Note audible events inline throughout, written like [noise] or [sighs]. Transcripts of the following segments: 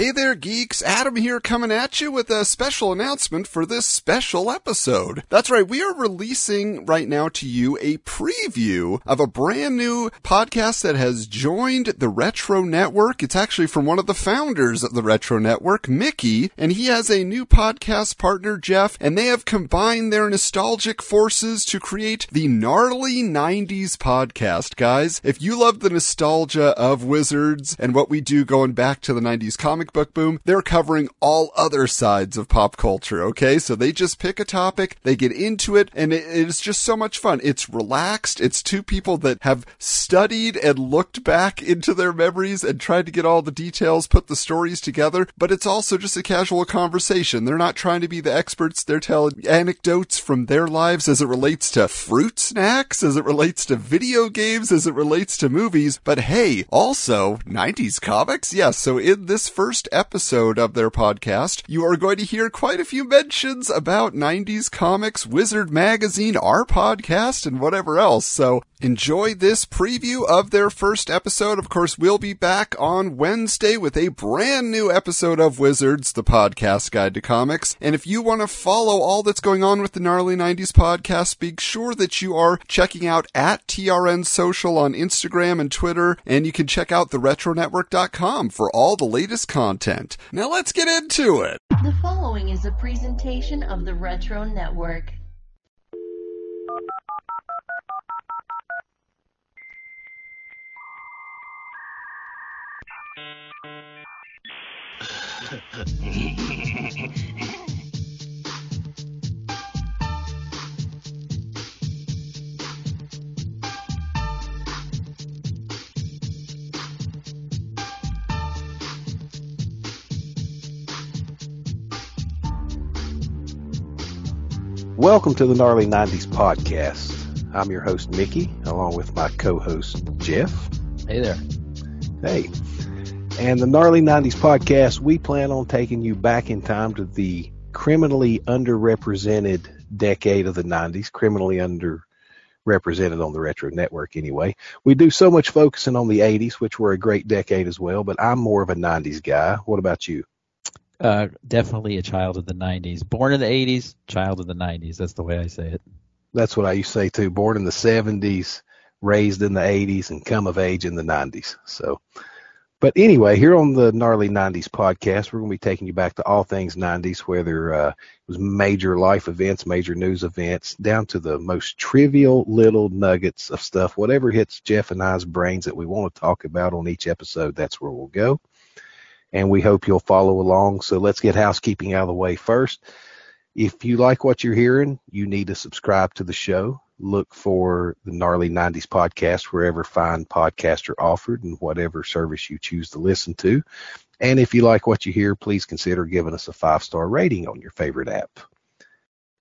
Hey there, geeks. Adam here coming at you with a special announcement for this special episode. That's right. We are releasing right now to you a preview of a brand new podcast that has joined the Retro Network. It's actually from one of the founders of the Retro Network, Mickey, and he has a new podcast partner, Jeff, and they have combined their nostalgic forces to create the Gnarly 90s podcast, guys. If you love the nostalgia of Wizards and what we do going back to the 90s comic book boom, they're covering all other sides of pop culture, okay? So they just pick a topic, they get into it, and it is just so much fun. It's relaxed. It's two people that have studied and looked back into their memories and tried to get all the details, put the stories together, but it's also just a casual conversation. They're not trying to be the experts. They're telling anecdotes from their lives as it relates to fruit snacks, as it relates to video games, as it relates to movies. But hey, also 90s comics? Yes. So in this first episode of their podcast, you are going to hear quite a few mentions about 90s comics, Wizard Magazine, our podcast, and whatever else. So enjoy this preview of their first episode. Of course, we'll be back on Wednesday with a brand new episode of Wizards, the podcast guide to comics. And if you want to follow all that's going on with the Gnarly 90s podcast, be sure that you are checking out at TRN Social on Instagram and Twitter, and you can check out theretronetwork.com for all the latest content. Now let's get into it. The following is a presentation of the Retro Network. Welcome to the Gnarly 90s podcast. I'm your host, Mickey, along with my co host, Jeff. Hey there. Hey. And the Gnarly 90s podcast, we plan on taking you back in time to the criminally underrepresented decade of the 90s, criminally underrepresented on the Retro Network anyway. We do so much focusing on the 80s, which were a great decade as well, but I'm more of a 90s guy. What about you? Uh, definitely a child of the 90s. Born in the 80s, child of the 90s. That's the way I say it. That's what I used to say too. Born in the 70s, raised in the 80s, and come of age in the 90s. So, but anyway, here on the Gnarly 90s podcast, we're going to be taking you back to all things 90s, whether uh, it was major life events, major news events, down to the most trivial little nuggets of stuff. Whatever hits Jeff and I's brains that we want to talk about on each episode, that's where we'll go and we hope you'll follow along. So let's get housekeeping out of the way first. If you like what you're hearing, you need to subscribe to the show. Look for the Gnarly 90s podcast wherever fine podcasts are offered and whatever service you choose to listen to. And if you like what you hear, please consider giving us a five star rating on your favorite app.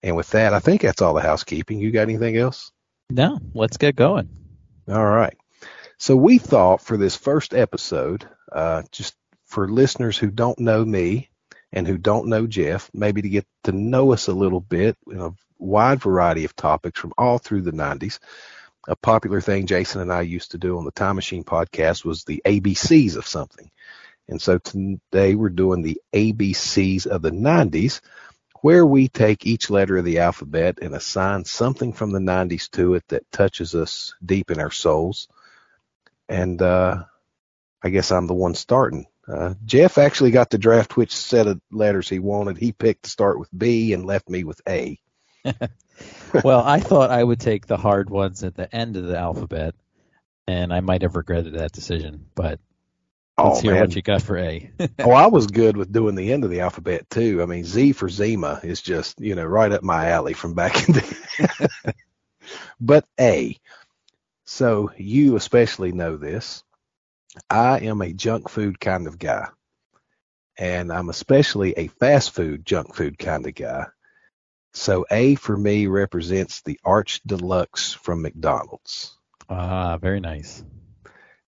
And with that, I think that's all the housekeeping. You got anything else? No, let's get going. All right. So we thought for this first episode, uh, just for listeners who don't know me and who don't know Jeff, maybe to get to know us a little bit in a wide variety of topics from all through the 90s. A popular thing Jason and I used to do on the Time Machine podcast was the ABCs of something. And so today we're doing the ABCs of the 90s, where we take each letter of the alphabet and assign something from the 90s to it that touches us deep in our souls. And uh, I guess I'm the one starting. Uh, Jeff actually got to draft which set of letters he wanted. He picked to start with B and left me with A. [laughs] well, I thought I would take the hard ones at the end of the alphabet, and I might have regretted that decision. But oh, let's oh, hear man. what you got for A. [laughs] oh, I was good with doing the end of the alphabet too. I mean, Z for Zima is just you know right up my alley from back in the. [laughs] but A. So you especially know this. I am a junk food kind of guy. And I'm especially a fast food junk food kind of guy. So A for me represents the Arch Deluxe from McDonald's. Ah, very nice.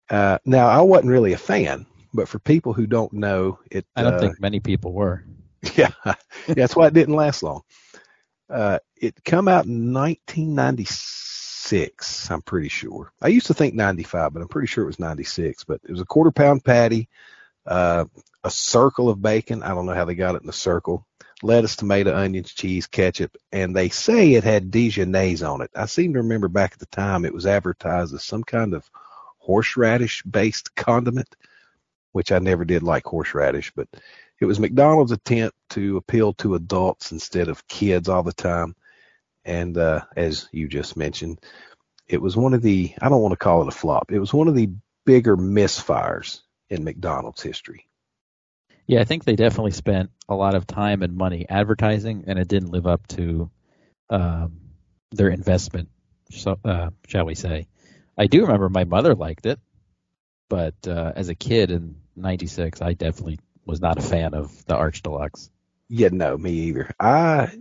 Uh, now I wasn't really a fan, but for people who don't know, it. I don't uh, think many people were. [laughs] Yeah, that's why it didn't last long. Uh, it come out in 1996. I'm pretty sure. I used to think 95, but I'm pretty sure it was 96. But it was a quarter pound patty, uh, a circle of bacon. I don't know how they got it in a circle. Lettuce, tomato, onions, cheese, ketchup, and they say it had Dijonnaise on it. I seem to remember back at the time it was advertised as some kind of horseradish based condiment, which I never did like horseradish, but it was McDonald's attempt to appeal to adults instead of kids all the time. And uh, as you just mentioned, it was one of the, I don't want to call it a flop, it was one of the bigger misfires in McDonald's history. Yeah, I think they definitely spent a lot of time and money advertising, and it didn't live up to um, their investment, so, uh, shall we say. I do remember my mother liked it, but uh, as a kid in '96, I definitely was not a fan of the Arch Deluxe. Yeah, no, me either. I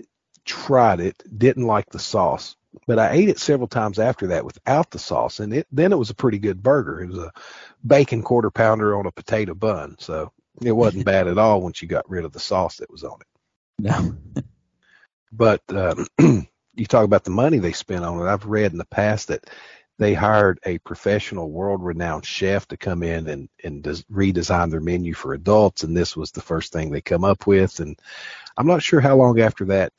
tried it, didn't like the sauce, but I ate it several times after that without the sauce, and it then it was a pretty good burger. It was a bacon quarter pounder on a potato bun, so it wasn't bad at all once you got rid of the sauce that was on it. No. but um, [clears throat] you talk about the money they spent on it. I've read in the past that they hired a professional, world-renowned chef to come in and and des- redesign their menu for adults, and this was the first thing they come up with. And I'm not sure how long after that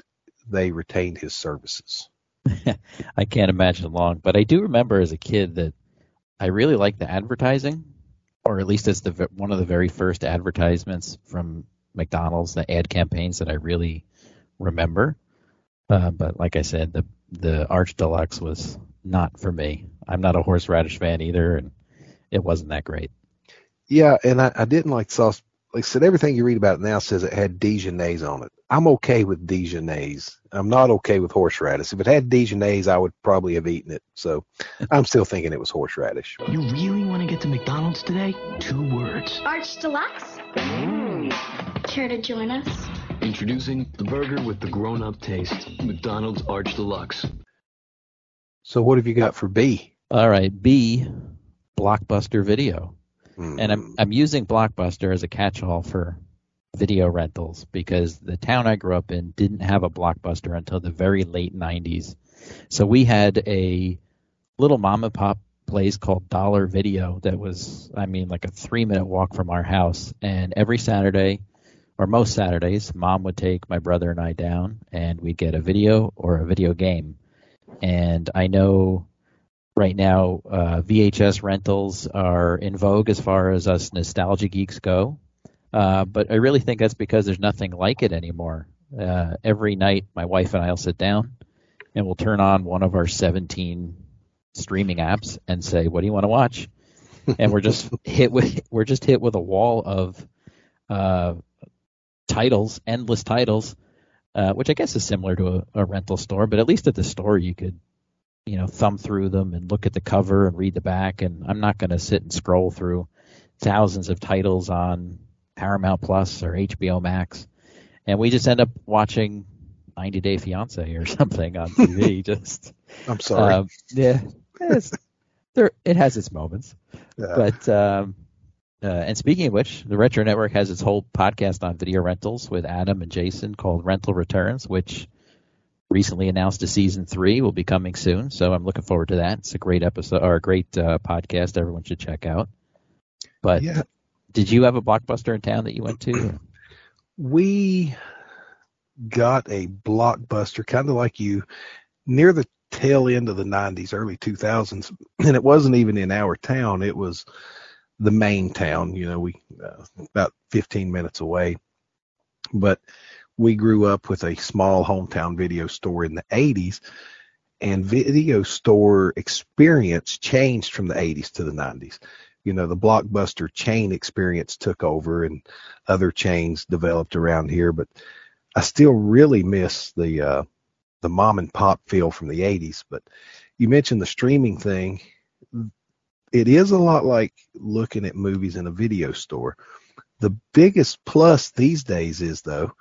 they retained his services. [laughs] I can't imagine long, but I do remember as a kid that I really liked the advertising, or at least it's the one of the very first advertisements from McDonald's, the ad campaigns that I really remember. Uh, but like I said, the the Arch Deluxe was not for me. I'm not a horseradish fan either, and it wasn't that great. Yeah, and I, I didn't like sauce. Like I said, everything you read about it now says it had Dijonnaise on it. I'm okay with Dijonnaise. I'm not okay with horseradish. If it had Dijonnaise, I would probably have eaten it. So [laughs] I'm still thinking it was horseradish. You really want to get to McDonald's today? Two words. Arch Deluxe? Mm. Care to join us? Introducing the burger with the grown up taste McDonald's Arch Deluxe. So what have you got for B? All right, B, Blockbuster Video. Hmm. And I'm I'm using Blockbuster as a catch-all for video rentals because the town I grew up in didn't have a Blockbuster until the very late 90s. So we had a little mom and pop place called Dollar Video that was I mean like a 3-minute walk from our house and every Saturday or most Saturdays mom would take my brother and I down and we'd get a video or a video game. And I know right now uh, VHS rentals are in vogue as far as us nostalgia geeks go. Uh, but I really think that's because there's nothing like it anymore. Uh, every night, my wife and I will sit down and we'll turn on one of our 17 streaming apps and say, "What do you want to watch?" [laughs] And we're just hit with we're just hit with a wall of uh, titles, endless titles, uh, which I guess is similar to a, a rental store. But at least at the store, you could you know thumb through them and look at the cover and read the back. And I'm not going to sit and scroll through thousands of titles on Paramount Plus or HBO Max, and we just end up watching 90 Day Fiance or [laughs] something on TV. [laughs] just I'm sorry. um, yeah, it's, there it has its moments, Yeah. but um, uh, and speaking of which, the Retro Network has its whole podcast on video rentals with Adam and Jason called Rental Returns, which recently announced a season three will be coming soon. So I'm looking forward to that. It's a great episode or a great uh, podcast. Everyone should check out. But yeah, did you have a blockbuster in town that you went to? [clears throat] we got a blockbuster kind of like you near the tail end of the 90s early 2000s [clears throat] and it wasn't even in our town it was the main town you know we uh, about 15 minutes away but we grew up with a small hometown video store in the 80s and video store experience changed from the 80s to the 90s you know the blockbuster chain experience took over and other chains developed around here but i still really miss the uh the mom and pop feel from the 80s but you mentioned the streaming thing. It is a lot like looking at movies in a video store. The biggest plus these days is though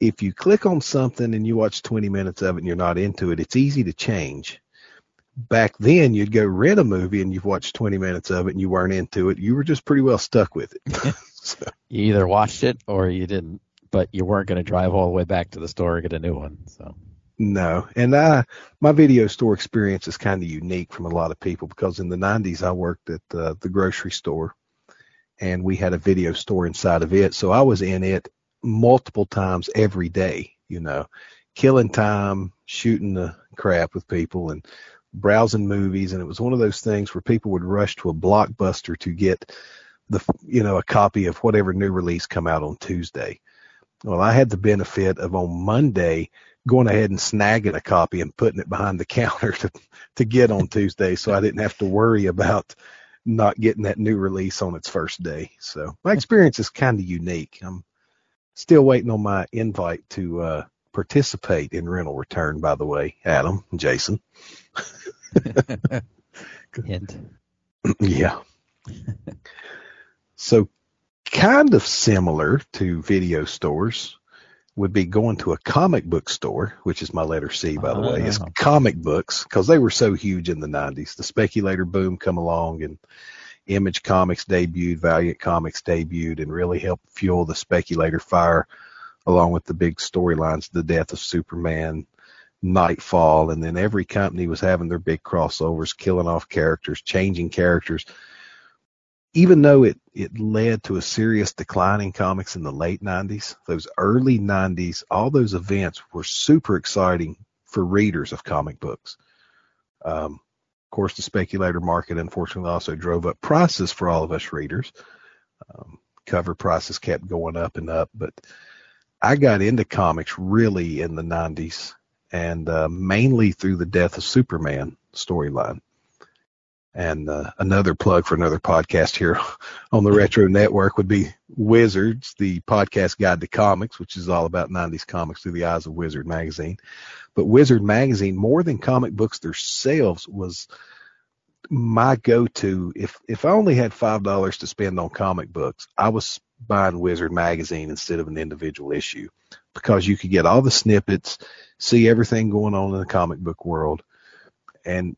if you click on something and you watch 20 minutes of it and you're not into it it's easy to change. Back then you'd go rent a movie and you've watched 20 minutes of it and you weren't into it. You were just pretty well stuck with it. [laughs] [laughs] So, You either watched it or you didn't, but you weren't going to drive all the way back to the store and get a new one. So. No. And i my video store experience is kind of unique from a lot of people because in the 90s i worked at uh, the grocery store and we had a video store inside of it. So I was in it multiple times every day, you know, killing time, shooting the crap with people and browsing movies. And it was one of those things where people would rush to a blockbuster to get the, you know, a copy of whatever new release come out on Tuesday. Well, I had the benefit of on Monday going ahead and snagging a copy and putting it behind the [laughs] counter to, to get on Tuesday. So I didn't have to worry about not getting that new release on its first day. So my experience is kind of unique. I'm still waiting on my invite to uh, participate in rental return. By the way, Adam and Jason. [laughs] Hint. yeah. so kind of similar to video stores would be going to a comic book store, which is my letter C, by the way, is Oh. comic books because they were so huge in the 90s. The speculator boom come along and Image Comics debuted, Valiant Comics debuted, and really helped fuel the speculator fire along with the big storylines, the death of Superman, Knightfall, and then every company was having their big crossovers, killing off characters, changing characters. Even though it, it led to a serious decline in comics in the late 90s, those early 90s, all those events were super exciting for readers of comic books. Um, of course, the speculator market unfortunately also drove up prices for all of us readers. Um, cover prices kept going up and up, but I got into comics really in the 90s and uh, mainly through the death of Superman storyline. And uh, another plug for another podcast here on the Retro Network would be Wizards, the podcast guide to comics, which is all about 90s comics through the eyes of Wizard magazine. But Wizard magazine, more than comic books themselves, was my go-to. If if I only had five dollars to spend on comic books, I was buying Wizard magazine instead of an individual issue because you could get all the snippets, see everything going on in the comic book world, and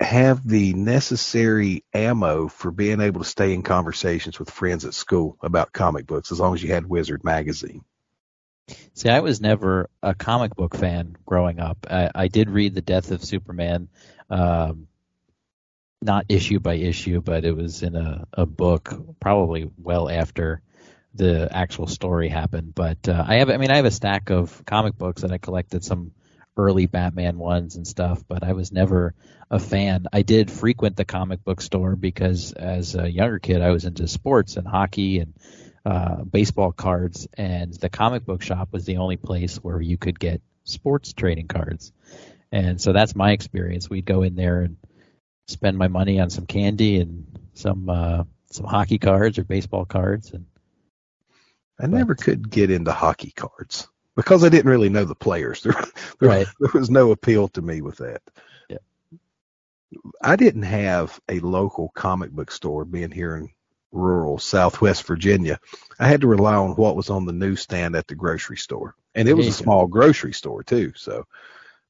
have the necessary ammo for being able to stay in conversations with friends at school about comic books as long as you had Wizard magazine. See, I was never a comic book fan growing up. I, I did read The Death of Superman, um, not issue by issue, but it was in a, a book probably well after the actual story happened. But uh, I have, I mean, I have a stack of comic books that I collected some early Batman ones and stuff, but I was never a fan. I did frequent the comic book store because as a younger kid, I was into sports and hockey and uh, baseball cards, and the comic book shop was the only place where you could get sports trading cards. And so that's my experience. We'd go in there and spend my money on some candy and some uh, some hockey cards or baseball cards, and I never could get into hockey cards because I didn't really know the players. [laughs] There, there, Right. there was no appeal to me with that. Yeah. I didn't have a local comic book store being here in rural Southwest Virginia. I had to rely on what was on the newsstand at the grocery store. And it was a small grocery store too. So,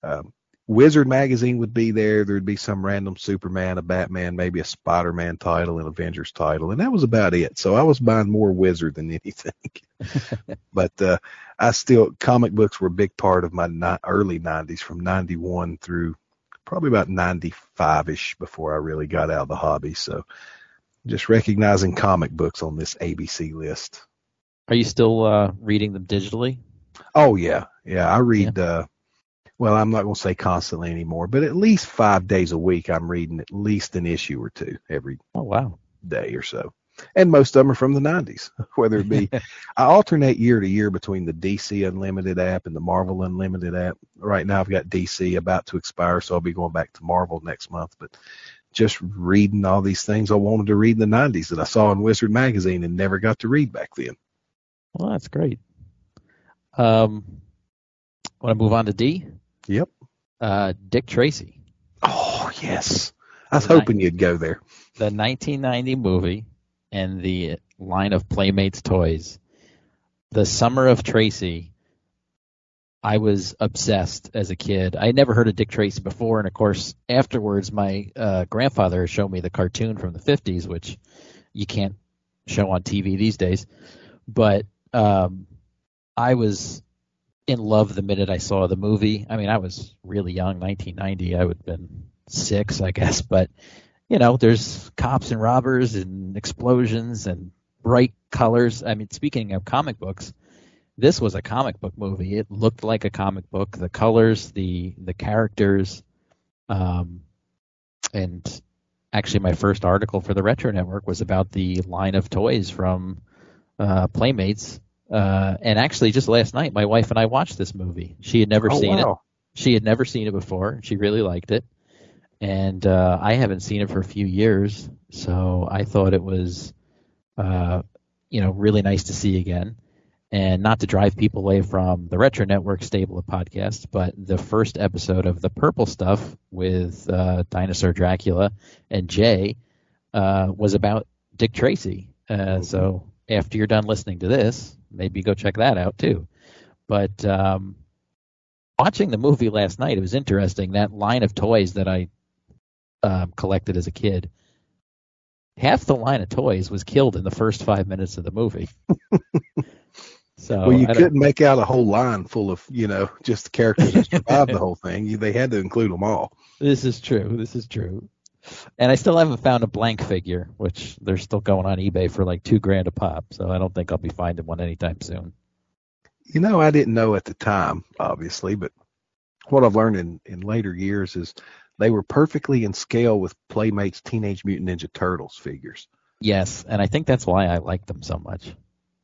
um, Wizard magazine would be there. There'd be some random Superman, a Batman, maybe a Spider-Man title, an Avengers title, and that was about it. So I was buying more Wizard than [laughs] anything. [laughs] but uh, I still comic books were a big part of my ni- early '90s, from '91 through probably about '95ish before I really got out of the hobby. So just recognizing comic books on this ABC list. are you still uh, reading them digitally? Oh yeah, yeah. I read. uh Well, I'm not going to say constantly anymore, but at least five days a week, I'm reading at least an issue or two every Oh wow, day or so. And most of them are from the 90s, [laughs] whether it be, [laughs] I alternate year to year between the DC Unlimited app and the Marvel Unlimited app. Right now I've got DC about to expire, so I'll be going back to Marvel next month, but just reading all these things I wanted to read in the 90s that I saw in Wizard Magazine and never got to read back then. well that's great. Um, want to move on to D? Yep. Uh, Dick Tracy. Oh, yes. I was Right. hoping you'd go there. the 1990 movie and the line of Playmates toys. The Summer of Tracy. I was obsessed as a kid. I had never heard of Dick Tracy before, and of course, afterwards, my uh, grandfather showed me the cartoon from the 50s, which you can't show on TV these days. But um, I was in love the minute I saw the movie. I mean, I was really young, 1990. I would have been six, I guess, but you know, there's cops and robbers and explosions and bright colors. I mean, speaking of comic books, this was a comic book movie. It looked like a comic book. The colors, the the characters, um, and actually, my first article for the Retro Network was about the line of toys from uh, Playmates. Uh, and actually, just last night, my wife and I watched this movie. She had never Oh, seen it. She had never seen it before. She really liked it, and uh, I haven't seen it for a few years. So I thought it was, uh, you know, really nice to see again. And not to drive people away from the Retro Network stable of podcasts, but the first episode of the Purple Stuff with uh, Dinosaur Dracula and Jay uh, was about Dick Tracy. Uh, so after you're done listening to this, maybe go check that out too. But um, watching the movie last night, it was interesting. That line of toys that I um, collected as a kid, half the line of toys was killed in the first five minutes of the movie. [laughs] so well, you couldn't make out a whole line full of, you know, just the characters that survived the whole thing. They had to include them all. This is true. This is true. And I still haven't found a blank figure, which they're still going on eBay for like two grand a pop. So I don't think I'll be finding one anytime soon. You know, I didn't know at the time, obviously, but what I've learned in, in later years is they were perfectly in scale with Playmates Teenage Mutant Ninja Turtles figures. Yes, and I think that's why I like them so much.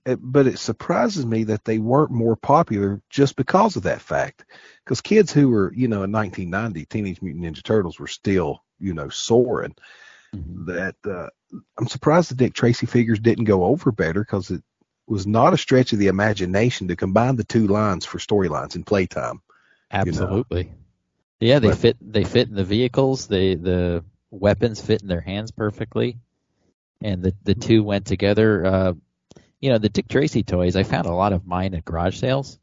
But it surprises me that they weren't more popular just because of that fact. Because kids who were, you know, in 1990, Teenage Mutant Ninja Turtles were still, you know, soaring. Mhm. That uh, I'm surprised the Dick Tracy figures didn't go over better because it was not a stretch of the imagination to combine the two lines for storylines in playtime. Absolutely. Yeah, they But- fit. They fit in the vehicles. They the weapons fit in their hands perfectly, and the the two went together. Uh, you know, the Dick Tracy toys. I found a lot of mine at garage sales.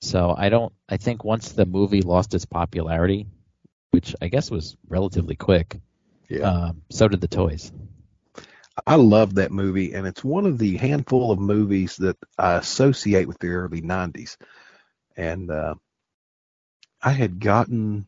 So I don't. I think once the movie lost its popularity, which I guess was relatively quick, um, so did the toys. I love that movie, and it's one of the handful of movies that I associate with the early '90s. And uh, I had gotten,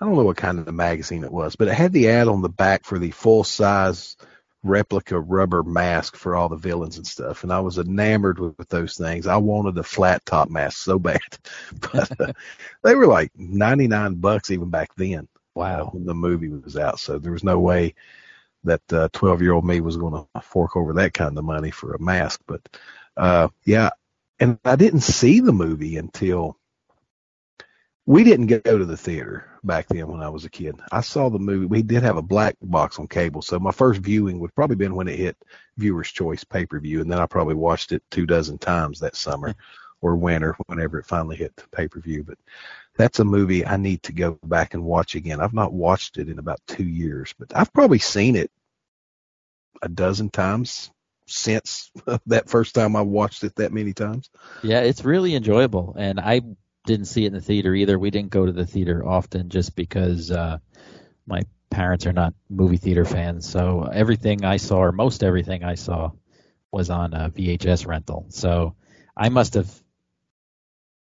I don't know what kind of magazine it was, but it had the ad on the back for the full-size replica rubber mask for all the villains and stuff. And I was enamored with, with those things. I wanted a flat top mask so bad, [laughs] but uh, [laughs] they were like 99 bucks even back then uh, when the movie was out. So there was no way that uh 12 year old me was going to fork over that kind of money for a mask. But uh, yeah, and I didn't see the movie until we didn't go to the theater back then when I was a kid. I saw the movie. We did have a black box on cable, so my first viewing would probably been when it hit Viewer's Choice pay per view, and then I probably watched it two dozen times that summer [laughs] or winter whenever it finally hit pay per view. But that's a movie I need to go back and watch again. I've not watched it in about two years, but I've probably seen it a dozen times since [laughs] that first time I watched it that many times. Yeah, it's really enjoyable, and I didn't see it in the theater either. We didn't go to the theater often just because uh, my parents are not movie theater fans. So everything I saw, or most everything I saw, was on a VHS rental. So I must have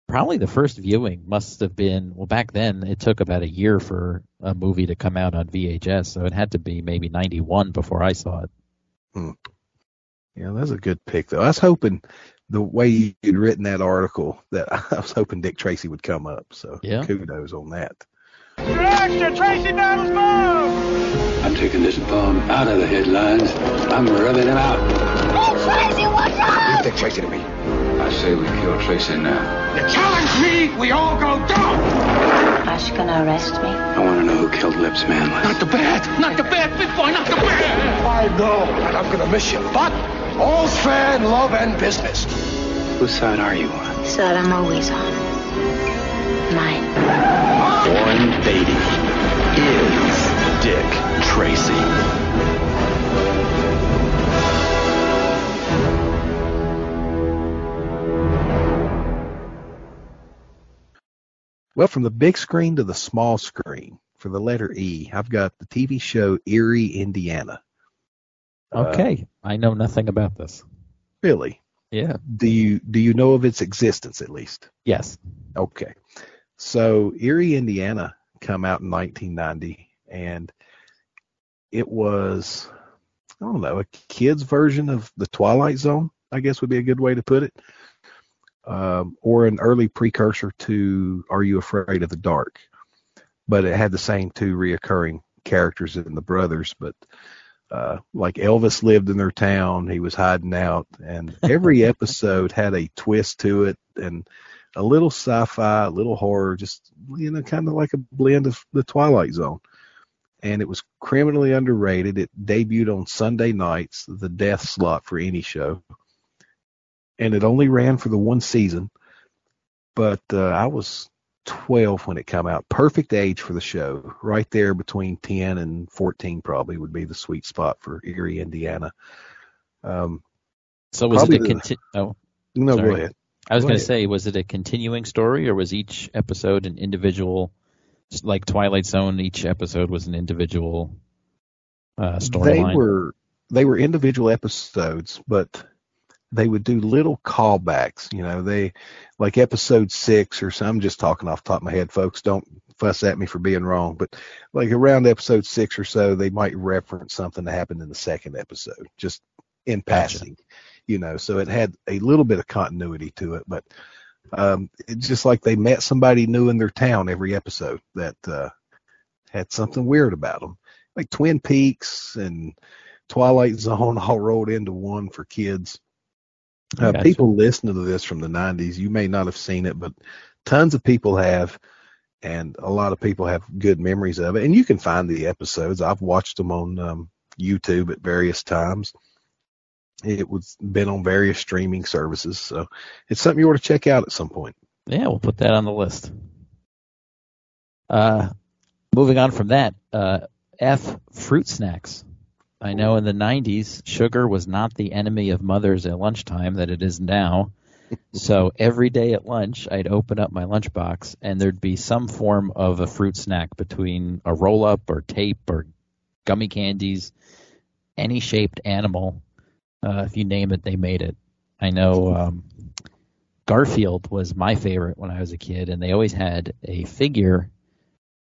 probably the first viewing must have been well back then. It took about a year for a movie to come out on VHS, so it had to be maybe '91 before I saw it. Yeah, that's a good pick though. I was hoping the way you'd written that article that [laughs] I was hoping Dick Tracy would come up. So Yeah. kudos on that. I'm taking this bomb out of the headlines. I'm rubbing him out. Dick Tracy, watch out! Take Tracy to me. I say we kill Tracy now. You challenge me, we all go down! Ash gonna arrest me? I want to know who killed Lips Manlis. Not the bad, not the bad, big boy, not the bad! I know, and I'm gonna miss you. But all's fair in love and business. Whose side are you on? Side I'm always on. Mine. Warren Beatty is Dick Tracy. Well, from the big screen to the small screen, for the letter E, I've got the TV show Erie, Indiana. Uh, Okay, I know nothing about this. Really? Yeah. Do you do you know of its existence at least? Yes. Okay. So Erie, Indiana, come out in 1990, and it was I don't know, a kid's version of the Twilight Zone, I guess would be a good way to put it. Um, or an early precursor to Are You Afraid of the Dark? But it had the same two reoccurring characters in the brothers, but uh, like Elvis lived in their town, he was hiding out, and every [laughs] episode had a twist to it and a little sci-fi, a little horror, just you know, kind of like a blend of the Twilight Zone. And it was criminally underrated. It debuted on Sunday nights, the death slot for any show, and it only ran for the one season. But uh, I was 12 when it came out. Perfect age for the show. Right there between 10 and 14 probably would be the sweet spot for Erie, Indiana. Um, so was it a conti- oh, no, sorry. go ahead. I was going to say, was it a continuing story or was each episode an individual, like Twilight Zone? Each episode was an individual uh, storyline. They were they were individual episodes, but they would do little callbacks. You know, they like episode six or so. I'm just talking off the top of my head, folks. Don't fuss at me for being wrong, but like around episode six or so, they might reference something that happened in the second episode, just in passing. Gotcha. You know, so it had a little bit of continuity to it, but um, it's just like they met somebody new in their town every episode that uh, had something weird about them, like Twin Peaks and Twilight Zone [laughs] all rolled into one for kids. Uh, gotcha. People listening to this from the 90s, you may not have seen it, but tons of people have, and a lot of people have good memories of it. And you can find the episodes. I've watched them on um, YouTube at various times. It was been on various streaming services, so it's something you ought to check out at some point. Yeah, we'll put that on the list. Uh, moving on from that, uh, F fruit snacks. I know in the 90s, sugar was not the enemy of mothers at lunchtime that it is now. [laughs] so every day at lunch, I'd open up my lunchbox and there'd be some form of a fruit snack between a roll up or tape or gummy candies, any shaped animal. Uh, if you name it, they made it. I know um, Garfield was my favorite when I was a kid, and they always had a figure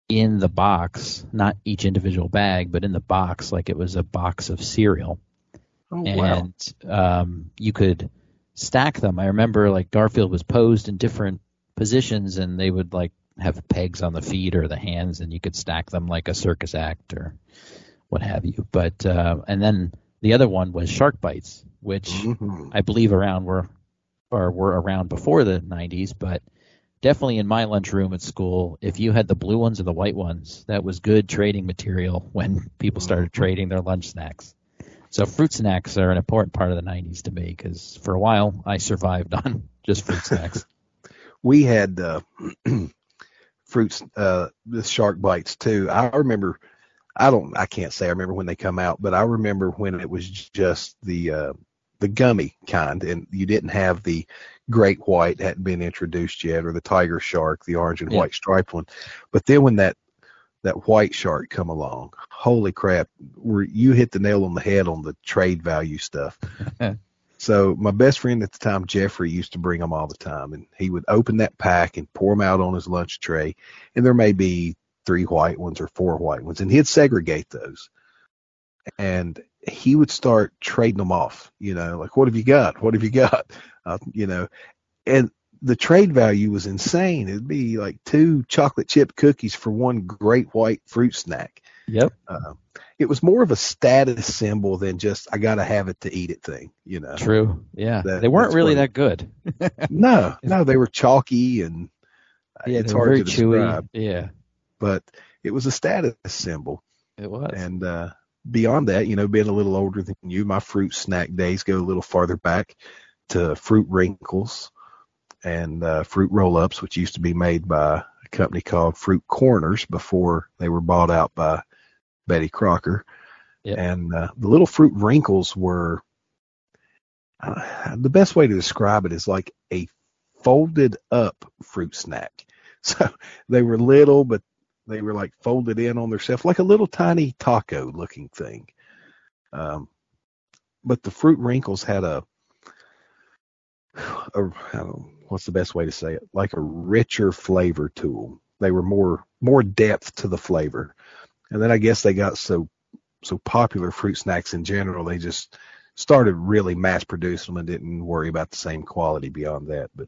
in the box, not each individual bag, but in the box, like it was a box of cereal. Oh, and wow. um, you could stack them. I remember like Garfield was posed in different positions, and they would like have pegs on the feet or the hands, and you could stack them like a circus act or what have you. But uh, and then the other one was Shark Bites, which mm-hmm. I believe around were or were around before the 90s, but definitely in my lunchroom at school, if you had the blue ones or the white ones, that was good trading material when people started mm-hmm. trading their lunch snacks. So fruit snacks are an important part of the 90s to me because for a while I survived on [laughs] just fruit snacks. [laughs] we had uh, [clears throat] fruits, uh, the shark bites too. I remember, I don't, I can't say I remember when they come out, but I remember when it was just the, uh, the gummy kind and you didn't have the great white hadn't been introduced yet, or the tiger shark, the orange and yeah. white striped one. But then when that that white shark come along, holy crap, where you hit the nail on the head on the trade value stuff. [laughs] so my best friend at the time, Jeffrey, used to bring them all the time, and he would open that pack and pour them out on his lunch tray, and there may be three white ones or four white ones, and he'd segregate those. And he would start trading them off, you know, like, what have you got? What have you got? [laughs] Uh, you know, and the trade value was insane. It'd be like two chocolate chip cookies for one great white fruit snack. Yep. Uh, it was more of a status symbol than just I gotta have it to eat it thing, you know. True. Yeah. That, they weren't really that good. [laughs] no, [laughs] no, they were chalky and yeah, it's hard very to chewy. Yeah. But it was a status symbol. It was. And uh, beyond that, you know, being a little older than you, my fruit snack days go a little farther back to fruit wrinkles and uh, fruit roll ups, which used to be made by a company called Fruit Corners before they were bought out by Betty Crocker. Yep. And uh, the little fruit wrinkles were uh, the best way to describe it is like a folded up fruit snack. [laughs] So they were little, but they were like folded in on themselves, like a little tiny taco looking thing. Um, but the fruit wrinkles had a, [sighs] a know, what's the best way to say it? Like a richer flavor to them. They were more more depth to the flavor. And then I guess they got so so popular fruit snacks in general, they just started really mass producing them and didn't worry about the same quality beyond that. But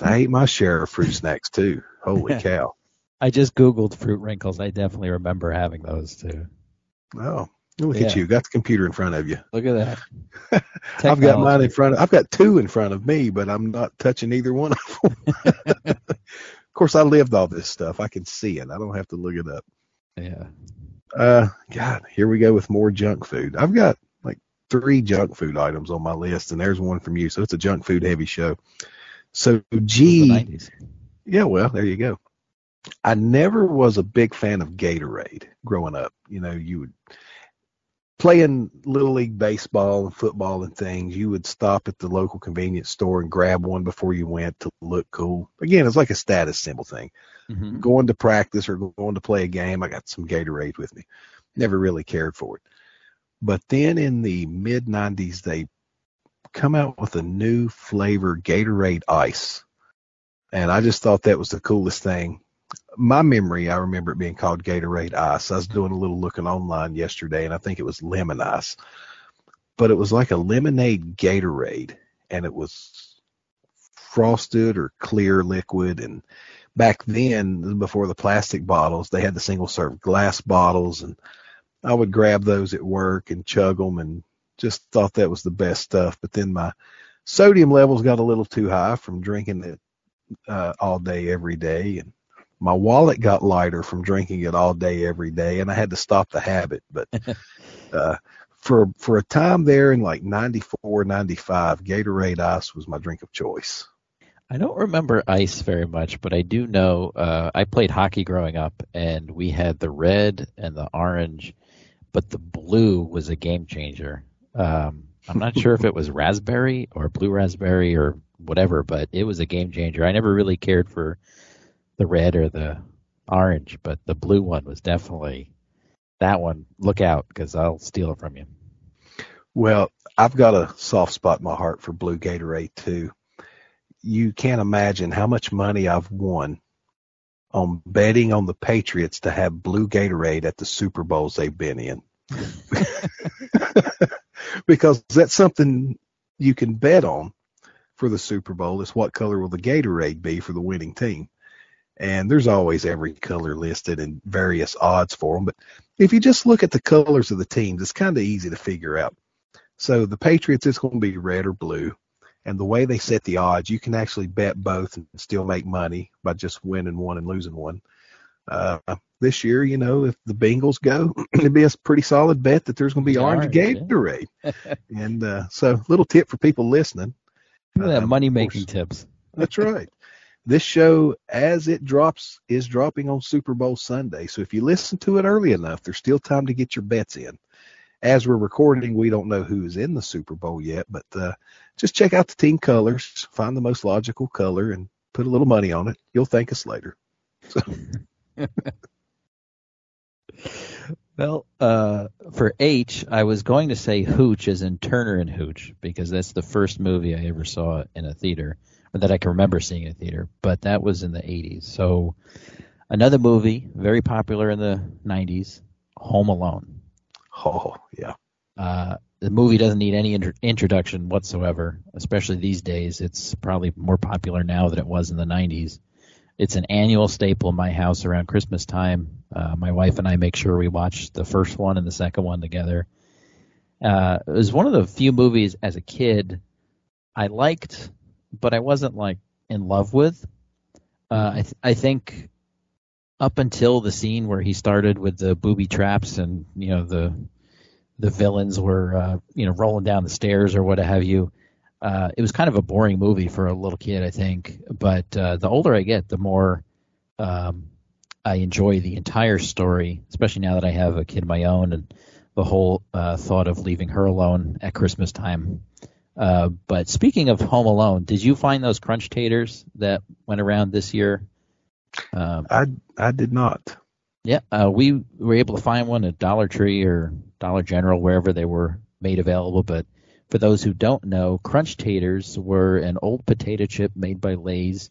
I ate my share of fruit snacks too. Holy [laughs] cow! I just googled fruit wrinkles. I definitely remember having those too. Oh, look yeah. at you! Got the computer in front of you. Look at that. [laughs] I've got mine in front. Of, I've got two in front of me, but I'm not touching either one of them. [laughs] of course, I lived all this stuff. I can see it. I don't have to look it up. Yeah. Uh, God, here we go with more junk food. I've got like three junk food items on my list, and there's one from you. So it's a junk food heavy show. So G, yeah, well, there you go. I never was a big fan of Gatorade growing up. You know, you would playing little league baseball and football and things. You would stop at the local convenience store and grab one before you went to look cool. Again, it's like a status symbol thing. Mm-hmm. Going to practice or going to play a game, I got some Gatorade with me. Never really cared for it. But then in the mid 90s, they come out with a new flavor, Gatorade Ice. And I just thought that was the coolest thing. My memory, I remember it being called Gatorade Ice. I was doing a little looking online yesterday, and I think it was lemon ice. But it was like a lemonade Gatorade, and it was frosted or clear liquid. And back then, before the plastic bottles, they had the single serve glass bottles, and I would grab those at work and chug them and just thought that was the best stuff. But then my sodium levels got a little too high from drinking it uh, all day, every day. And my wallet got lighter from drinking it all day, every day. And I had to stop the habit. But [laughs] uh, for, for a time there in like 94, 95, Gatorade Ice was my drink of choice. I don't remember ice very much, but I do know uh, I played hockey growing up, and we had the red and the orange, but the blue was a game changer. Um, I'm not sure if it was [laughs] raspberry or blue raspberry or whatever, but it was a game changer. I never really cared for the red or the orange, but the blue one was definitely that one. Look out because I'll steal it from you. Well, I've got a soft spot in my heart for blue Gatorade too. You can't imagine how much money I've won on betting on the Patriots to have blue Gatorade at the Super Bowls they've been in. [laughs] because that's something you can bet on for the Super Bowl is what color will the Gatorade be for the winning team. And there's always every color listed and various odds for them. But if you just look at the colors of the teams, it's kind of easy to figure out. So the Patriots, it's going to be red or blue. And the way they set the odds, you can actually bet both and still make money by just winning one and losing one. Uh, this year, you know, if the Bengals go, [clears throat] it'd be a pretty solid bet that there's going to be orange, orange Gatorade. Yeah. [laughs] and uh, so, little tip for people listening. Look at that um, money making tips. That's right. This show, as it drops, is dropping on Super Bowl Sunday. So if you listen to it early enough, there's still time to get your bets in. As we're recording, we don't know who is in the Super Bowl yet, but uh, just check out the team colors, find the most logical color, and put a little money on it. You'll thank us later. So. [laughs] well, uh, for H, I was going to say Hooch as in Turner and Hooch because that's the first movie I ever saw in a theater, that I can remember seeing in a theater. But that was in the 80s. So another movie very popular in the 90s, Home Alone. Oh yeah. Uh, the movie doesn't need any intro- introduction whatsoever, especially these days. It's probably more popular now than it was in the 90s it's an annual staple in my house around Christmas time. Uh, my wife and I make sure we watch the first one and the second one together. Uh, it was one of the few movies as a kid I liked, but I wasn't like in love with. Uh, I, th- I think up until the scene where he started with the booby traps and you know the the villains were uh, you know rolling down the stairs or what have you. Uh, it was kind of a boring movie for a little kid, I think. But uh, the older I get, the more um, I enjoy the entire story, especially now that I have a kid of my own and the whole uh, thought of leaving her alone at Christmas time. Uh, but speaking of Home Alone, did you find those Crunch Tators that went around this year? Um, I I did not. Yeah, uh, we were able to find one at Dollar Tree or Dollar General, wherever they were made available. But for those who don't know, Crunch Tators were an old potato chip made by Lay's.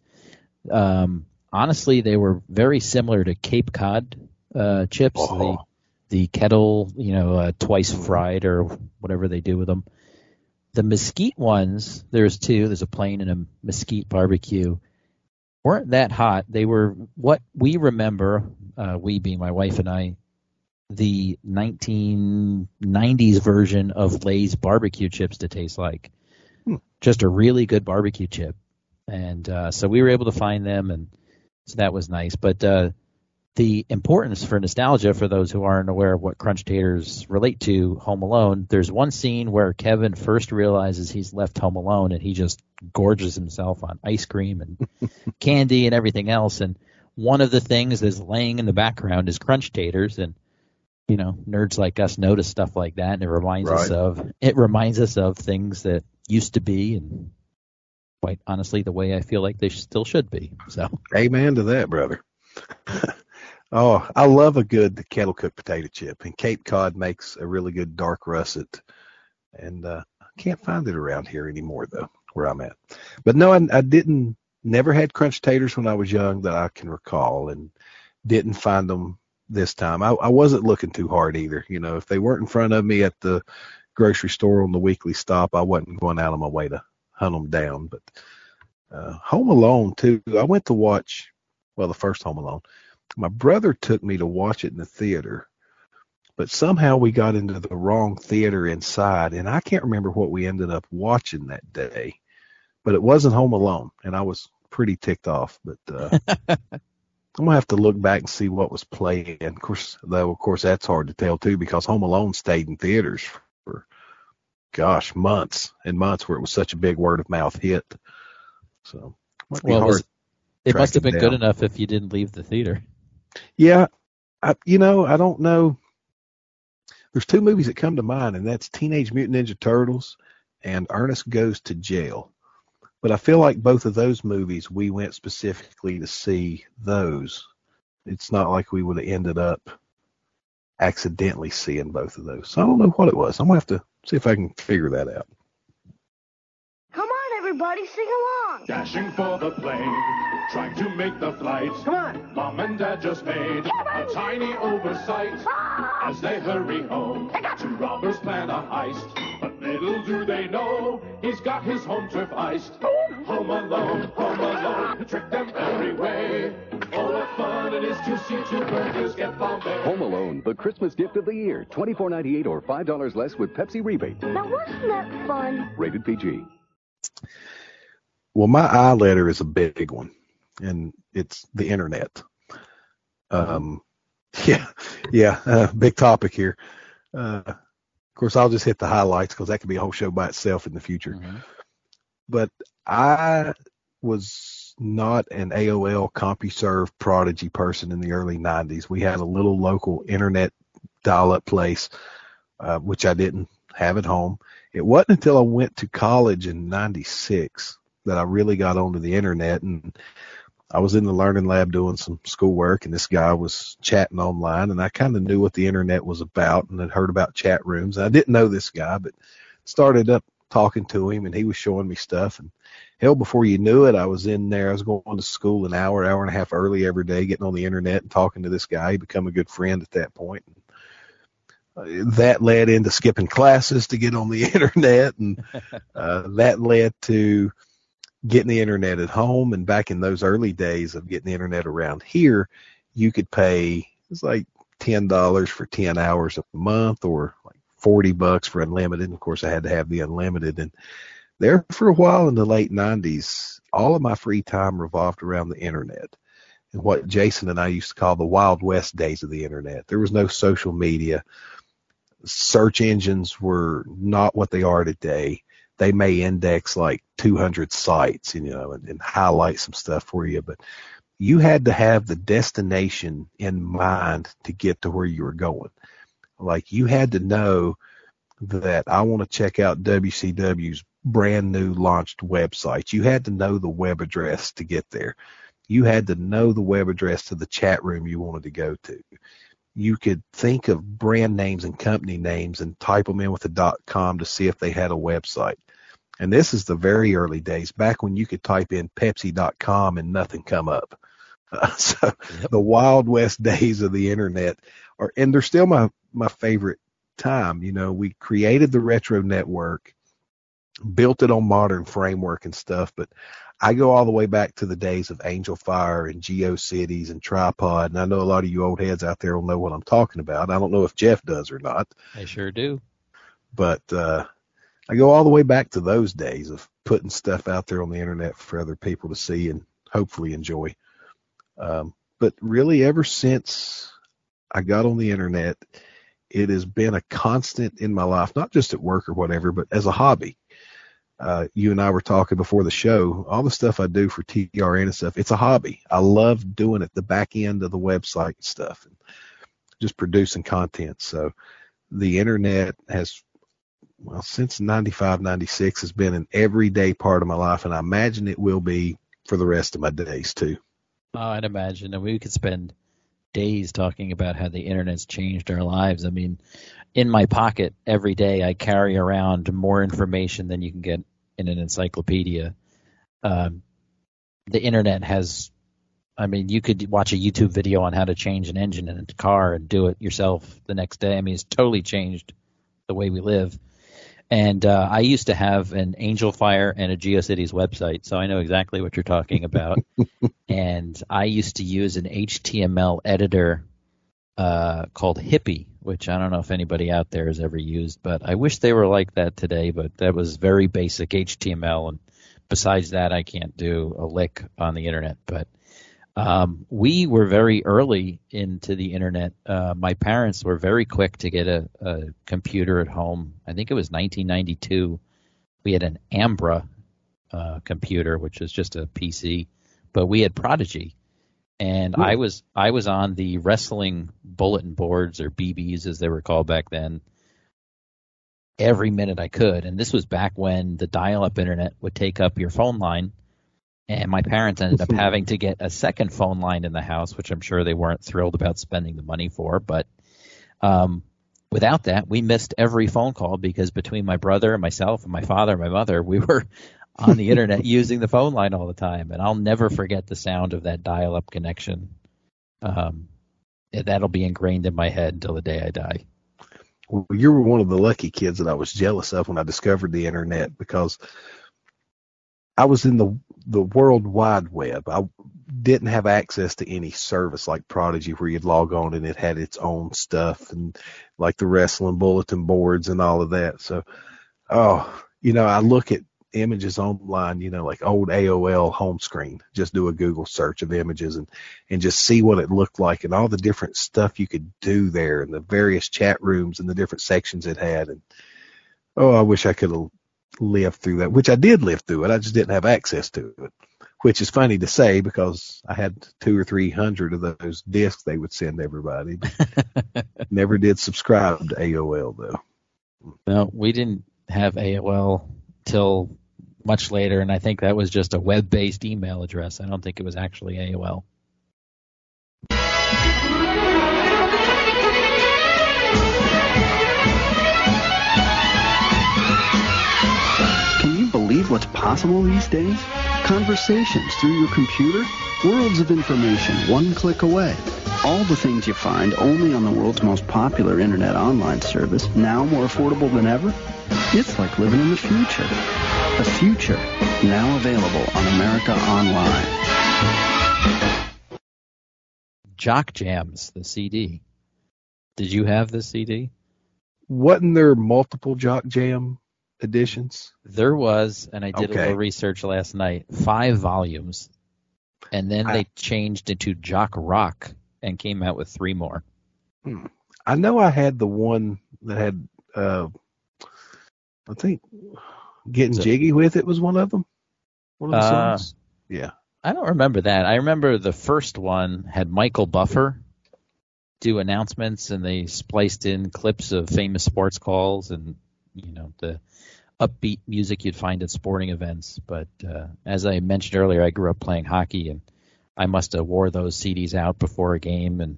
Um, honestly, they were very similar to Cape Cod uh, chips. Oh. the kettle, you know, uh, twice fried or whatever they do with them. The mesquite ones, there's two. There's a plain and a mesquite barbecue. weren't that hot. They were what we remember, uh, we being my wife and I, the 1990s version of Lay's barbecue chips to taste like. Hmm. Just a really good barbecue chip. And uh, so we were able to find them, and so that was nice. But uh, the importance for nostalgia for those who aren't aware of what Crunch Tators relate to Home Alone, there's one scene where Kevin first realizes he's left home alone and he just gorges himself on ice cream and [laughs] candy and everything else. And one of the things that's laying in the background is Crunch Tators and you know, nerds like us notice stuff like that and it reminds us of it reminds us of things that used to be and quite honestly the way I feel like they still should be. So Amen to that, brother. [laughs] oh, I love a good kettle cooked potato chip, and Cape Cod makes a really good dark russet. And uh, I can't find it around here anymore, though, where I'm at. But no, I, I didn't. Never had Crunch Tators when I was young that I can recall, and didn't find them this time. I, I wasn't looking too hard either. You know, if they weren't in front of me at the grocery store on the weekly stop, I wasn't going out of my way to hunt them down. But uh, Home Alone too. I went to watch well the first Home Alone. My brother took me to watch it in the theater, but somehow we got into the wrong theater inside, and I can't remember what we ended up watching that day. But it wasn't Home Alone, and I was pretty ticked off. But uh, [laughs] I'm gonna have to look back and see what was playing. Of course, though, of course, that's hard to tell too because Home Alone stayed in theaters for, gosh, months and months, where it was such a big word of mouth hit. So, be well, it, was, it must have it been good enough if you didn't leave the theater. Yeah, I, you know, I don't know. There's two movies that come to mind, and that's Teenage Mutant Ninja Turtles and Ernest Goes to Jail. But I feel like both of those movies, we went specifically to see those. It's not like we would have ended up accidentally seeing both of those. So I don't know what it was. I'm going to have to see if I can figure that out. Come on, everybody, sing along. Dashing for the plane, trying to make the flight. Come on. Mom and Dad just made a tiny oversight. Ah. As they hurry home, two robbers plan a heist. But little do they know, he's got his home turf iced. Home alone, home alone, trick them every way. Oh, what fun it is to see two burglars get found. Home Alone, the Christmas gift of the year. Twenty-four ninety-eight or five dollars less with Pepsi rebate. Now, wasn't that fun? Rated PG. Well, my I letter is a big one, and it's the internet. Um, [laughs] yeah, yeah, uh, big topic here. Uh, of course, I'll just hit the highlights because that could be a whole show by itself in the future. But I was not an AOL CompuServe prodigy person in the early 90s. We had a little local internet dial-up place, uh, which I didn't have at home. It wasn't until I went to college in 96 that I really got onto the internet and I was in the learning lab doing some schoolwork and this guy was chatting online and I kind of knew what the internet was about and had heard about chat rooms. I didn't know this guy, but started up talking to him and he was showing me stuff and hell before you knew it, I was in there. I was going to school an hour, hour and a half early every day, getting on the internet and talking to this guy. He become a good friend at that point. Uh, that led into skipping classes to get on the [laughs] internet and uh, that led to getting the internet at home and back in those early days of getting the internet around here you could pay it's like ten dollars for ten hours a month or like forty bucks for unlimited. And of course i had to have the unlimited. And there for a while in the late nineties all of my free time revolved around the internet and what jason and i used to call the wild west days of the internet. There was no social media. Search engines were not what they are today they may index like 200 sites, you know, and, and highlight some stuff for you, but you had to have the destination in mind to get to where you were going. Like you had to know that I want to check out WCW's brand new launched website. You had to know the web address to get there. You had to know the web address to the chat room you wanted to go to. You could think of brand names and company names and type them in with a dot com to see if they had a website. And this is the very early days, back when you could type in Pepsi.com and nothing come up. Uh, [laughs] so the Wild West days of the internet are, and they're still my my favorite time. You know, we created the Retro Network, built it on modern framework and stuff, but I go all the way back to the days of Angel Fire and GeoCities and Tripod, and I know a lot of you old heads out there will know what I'm talking about. I don't know if Jeff does or not. I sure do. But uh, I go all the way back to those days of putting stuff out there on the internet for other people to see and hopefully enjoy. Um, but really, ever since I got on the internet, it has been a constant in my life, not just at work or whatever, but as a hobby uh, you and I were talking before the show, all the stuff I do for TRN and stuff, it's a hobby. I love doing it, the back end of the website and stuff and just producing content. So the internet has, well, since 95, 96 has been an everyday part of my life. And I imagine it will be for the rest of my days too. Oh, I'd imagine. And we could spend days talking about how the internet's changed our lives. I mean, in my pocket every day, I carry around more information than you can get in an encyclopedia. Um, the internet has, I mean, you could watch a YouTube video on how to change an engine in a car and do it yourself the next day. I mean, it's totally changed the way we live. And uh, I used to have an Angel Fire and a GeoCities website, so I know exactly what you're talking about. [laughs] and I used to use an HTML editor uh, called Hippie, which I don't know if anybody out there has ever used, but I wish they were like that today. But that was very basic HTML, and besides that, I can't do a lick on the internet. But um, we were very early into the internet. Uh, my parents were very quick to get a, a computer at home. I think it was 1992. We had an Ambra uh, computer, which was just a PC, but we had Prodigy and I was I was on the wrestling bulletin boards or BBs as they were called back then every minute I could. And this was back when the dial-up internet would take up your phone line. And my parents ended up [laughs] having to get a second phone line in the house which I'm sure they weren't thrilled about spending the money for. But um, without that we missed every phone call because between my brother and myself and my father and my mother we [laughs] were on the internet using the phone line all the time, and I'll never forget the sound of that dial-up connection. Um, that'll be ingrained in my head until the day I die. Well, you were one of the lucky kids that I was jealous of when I discovered the internet because I was in the the World Wide Web. I didn't have access to any service like Prodigy where you'd log on and it had its own stuff and like the wrestling bulletin boards and all of that. So, oh, you know, I look at images online, you know, like old AOL home screen. Just do a Google search of images and, and just see what it looked like and all the different stuff you could do there and the various chat rooms and the different sections it had. And oh, I wish I could have lived through that, which I did live through it. I just didn't have access to it, which is funny to say because I had two or three hundred of those discs they would send everybody. [laughs] Never did subscribe to AOL though. No, we didn't have AOL till much later, and I think that was just a web-based email address. I don't think it was actually AOL. Can you believe what's possible these days? Conversations through your computer, worlds of information one click away. All the things you find only on the world's most popular internet online service, now more affordable than ever? It's like living in the future. The future, now available on America Online. Jock Jams, the CD. Did you have the CD? Wasn't there multiple Jock Jam editions? There was, and I did okay. a little research last night. Five volumes, and then I, they changed into Jock Rock and came out with three more. Hmm. I know I had the one that had, uh, I think Getting so, Jiggy with it was one of them. One of the uh, songs. Yeah. I don't remember that. I remember the first one had Michael Buffer do announcements, and they spliced in clips of famous sports calls and you know the upbeat music you'd find at sporting events. But uh, as I mentioned earlier, I grew up playing hockey, and I must have wore those CDs out before a game, and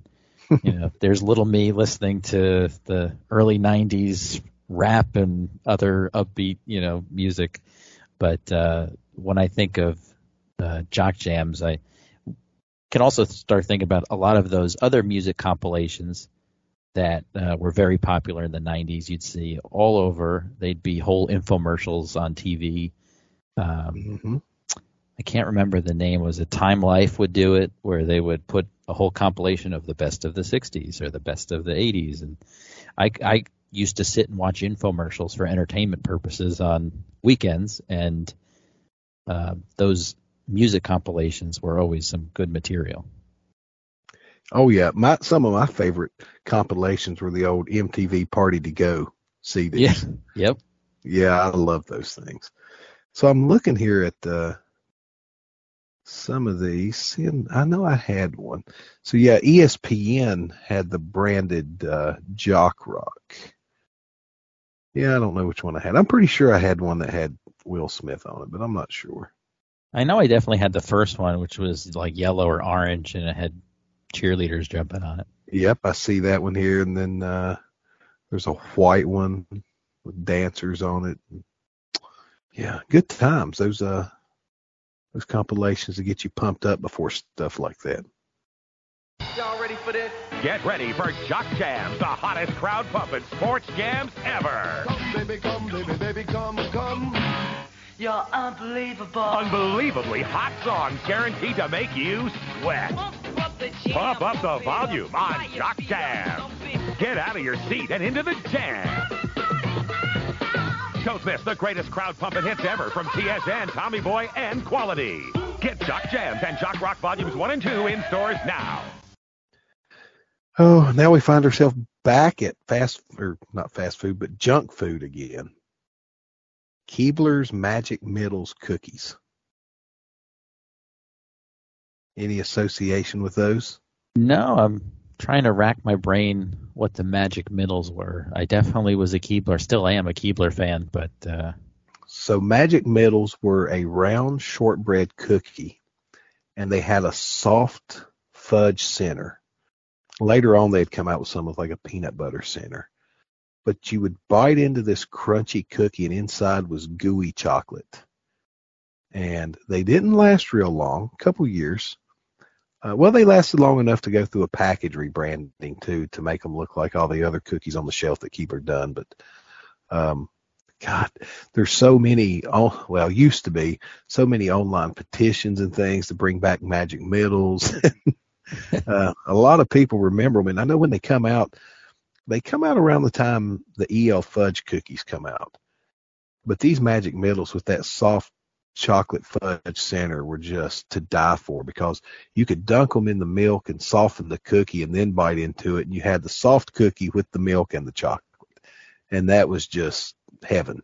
you know, [laughs] there's little me listening to the early '90s rap and other upbeat, you know, music. But uh, when I think of uh, jock jams, I can also start thinking about a lot of those other music compilations that uh, were very popular in the 90s. You'd see all over. They'd be whole infomercials on TV. Um, mm-hmm. I can't remember the name. Was it Time Life would do it, where they would put a whole compilation of the best of the 60s or the best of the 80s, and I, I used to sit and watch infomercials for entertainment purposes on weekends, and uh, those music compilations were always some good material. Oh yeah, my some of my favorite compilations were the old MTV Party to Go CDs. Yeah. Yep. Yeah, I love those things. So I'm looking here at uh, some of these, and I know I had one. So yeah, ESPN had the branded uh, Jock Rock. Yeah, I don't know which one I had. I'm pretty sure I had one that had Will Smith on it, but I'm not sure. I know I definitely had the first one, which was like yellow or orange, and it had cheerleaders jumping on it. Yep, I see that one here, and then uh, there's a white one with dancers on it. Yeah, good times. Those uh, those compilations to get you pumped up before stuff like that. Get ready for Jock Jams, the hottest crowd pumping sports jams ever. Come, baby, come, baby, baby, come, come. You're unbelievable. Unbelievably hot songs guaranteed to make you sweat. Pump up the volume on Jock Jam. Get out of your seat and into the jam. Don't miss the greatest crowd pumping hits ever from TSN, Tommy Boy, and Quality. Get Jock Jams and Jock Rock Volumes 1 and 2 in stores now. Oh, now we find ourselves back at fast, or not fast food, but junk food again. Keebler's Magic Middles cookies. Any association with those? No, I'm trying to rack my brain what the Magic Middles were. I definitely was a Keebler, still am a Keebler fan, but uh, So Magic Middles were a round shortbread cookie, and they had a soft fudge center. Later on, they'd come out with some with like a peanut butter center. But you would bite into this crunchy cookie, and inside was gooey chocolate. And they didn't last real long, a couple years. Uh, well, they lasted long enough to go through a package rebranding too, to make them look like all the other cookies on the shelf that Keebler done. But um, God, there's so many. Oh, well, used to be so many online petitions and things to bring back Magic Middles. [laughs] uh, a lot of people remember them, and I know when they come out, they come out around the time the EL fudge cookies come out. But these Magic Middles with that soft chocolate fudge center were just to die for because you could dunk them in the milk and soften the cookie and then bite into it, and you had the soft cookie with the milk and the chocolate, and that was just heaven.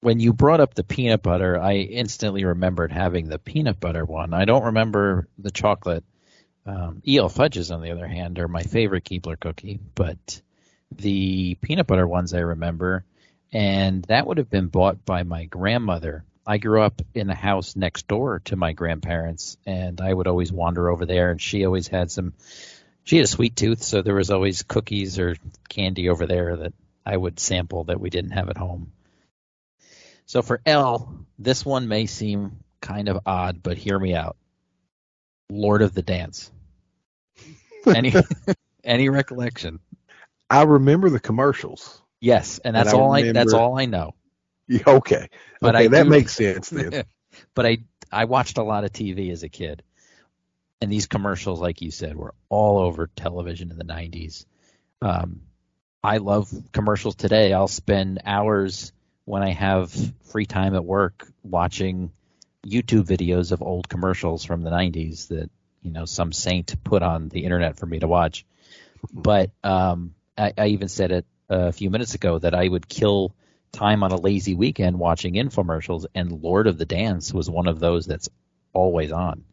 when you brought up the peanut butter, I instantly remembered having the peanut butter one. I don't remember the chocolate. Um, EL fudges, on the other hand, are my favorite Keebler cookie, but the peanut butter ones I remember, and that would have been bought by my grandmother. I grew up in the house next door to my grandparents, and I would always wander over there, and she always had some. She had a sweet tooth, so there was always cookies or candy over there that I would sample that we didn't have at home. So for L, this one may seem kind of odd, but hear me out. Lord of the Dance. [laughs] Any any recollection? I remember the commercials. Yes, and that's And I all I that's all I know. Yeah, okay, But okay, I that do- makes sense then. [laughs] but I I watched a lot of TV as a kid, and these commercials, like you said, were all over television in the '90s. Um, I love commercials today. I'll spend hours when I have free time at work watching YouTube videos of old commercials from the '90s that you know some saint put on the internet for me to watch. But um, I, I even said it a few minutes ago that I would kill time on a lazy weekend watching infomercials, and Lord of the Dance was one of those that's always on.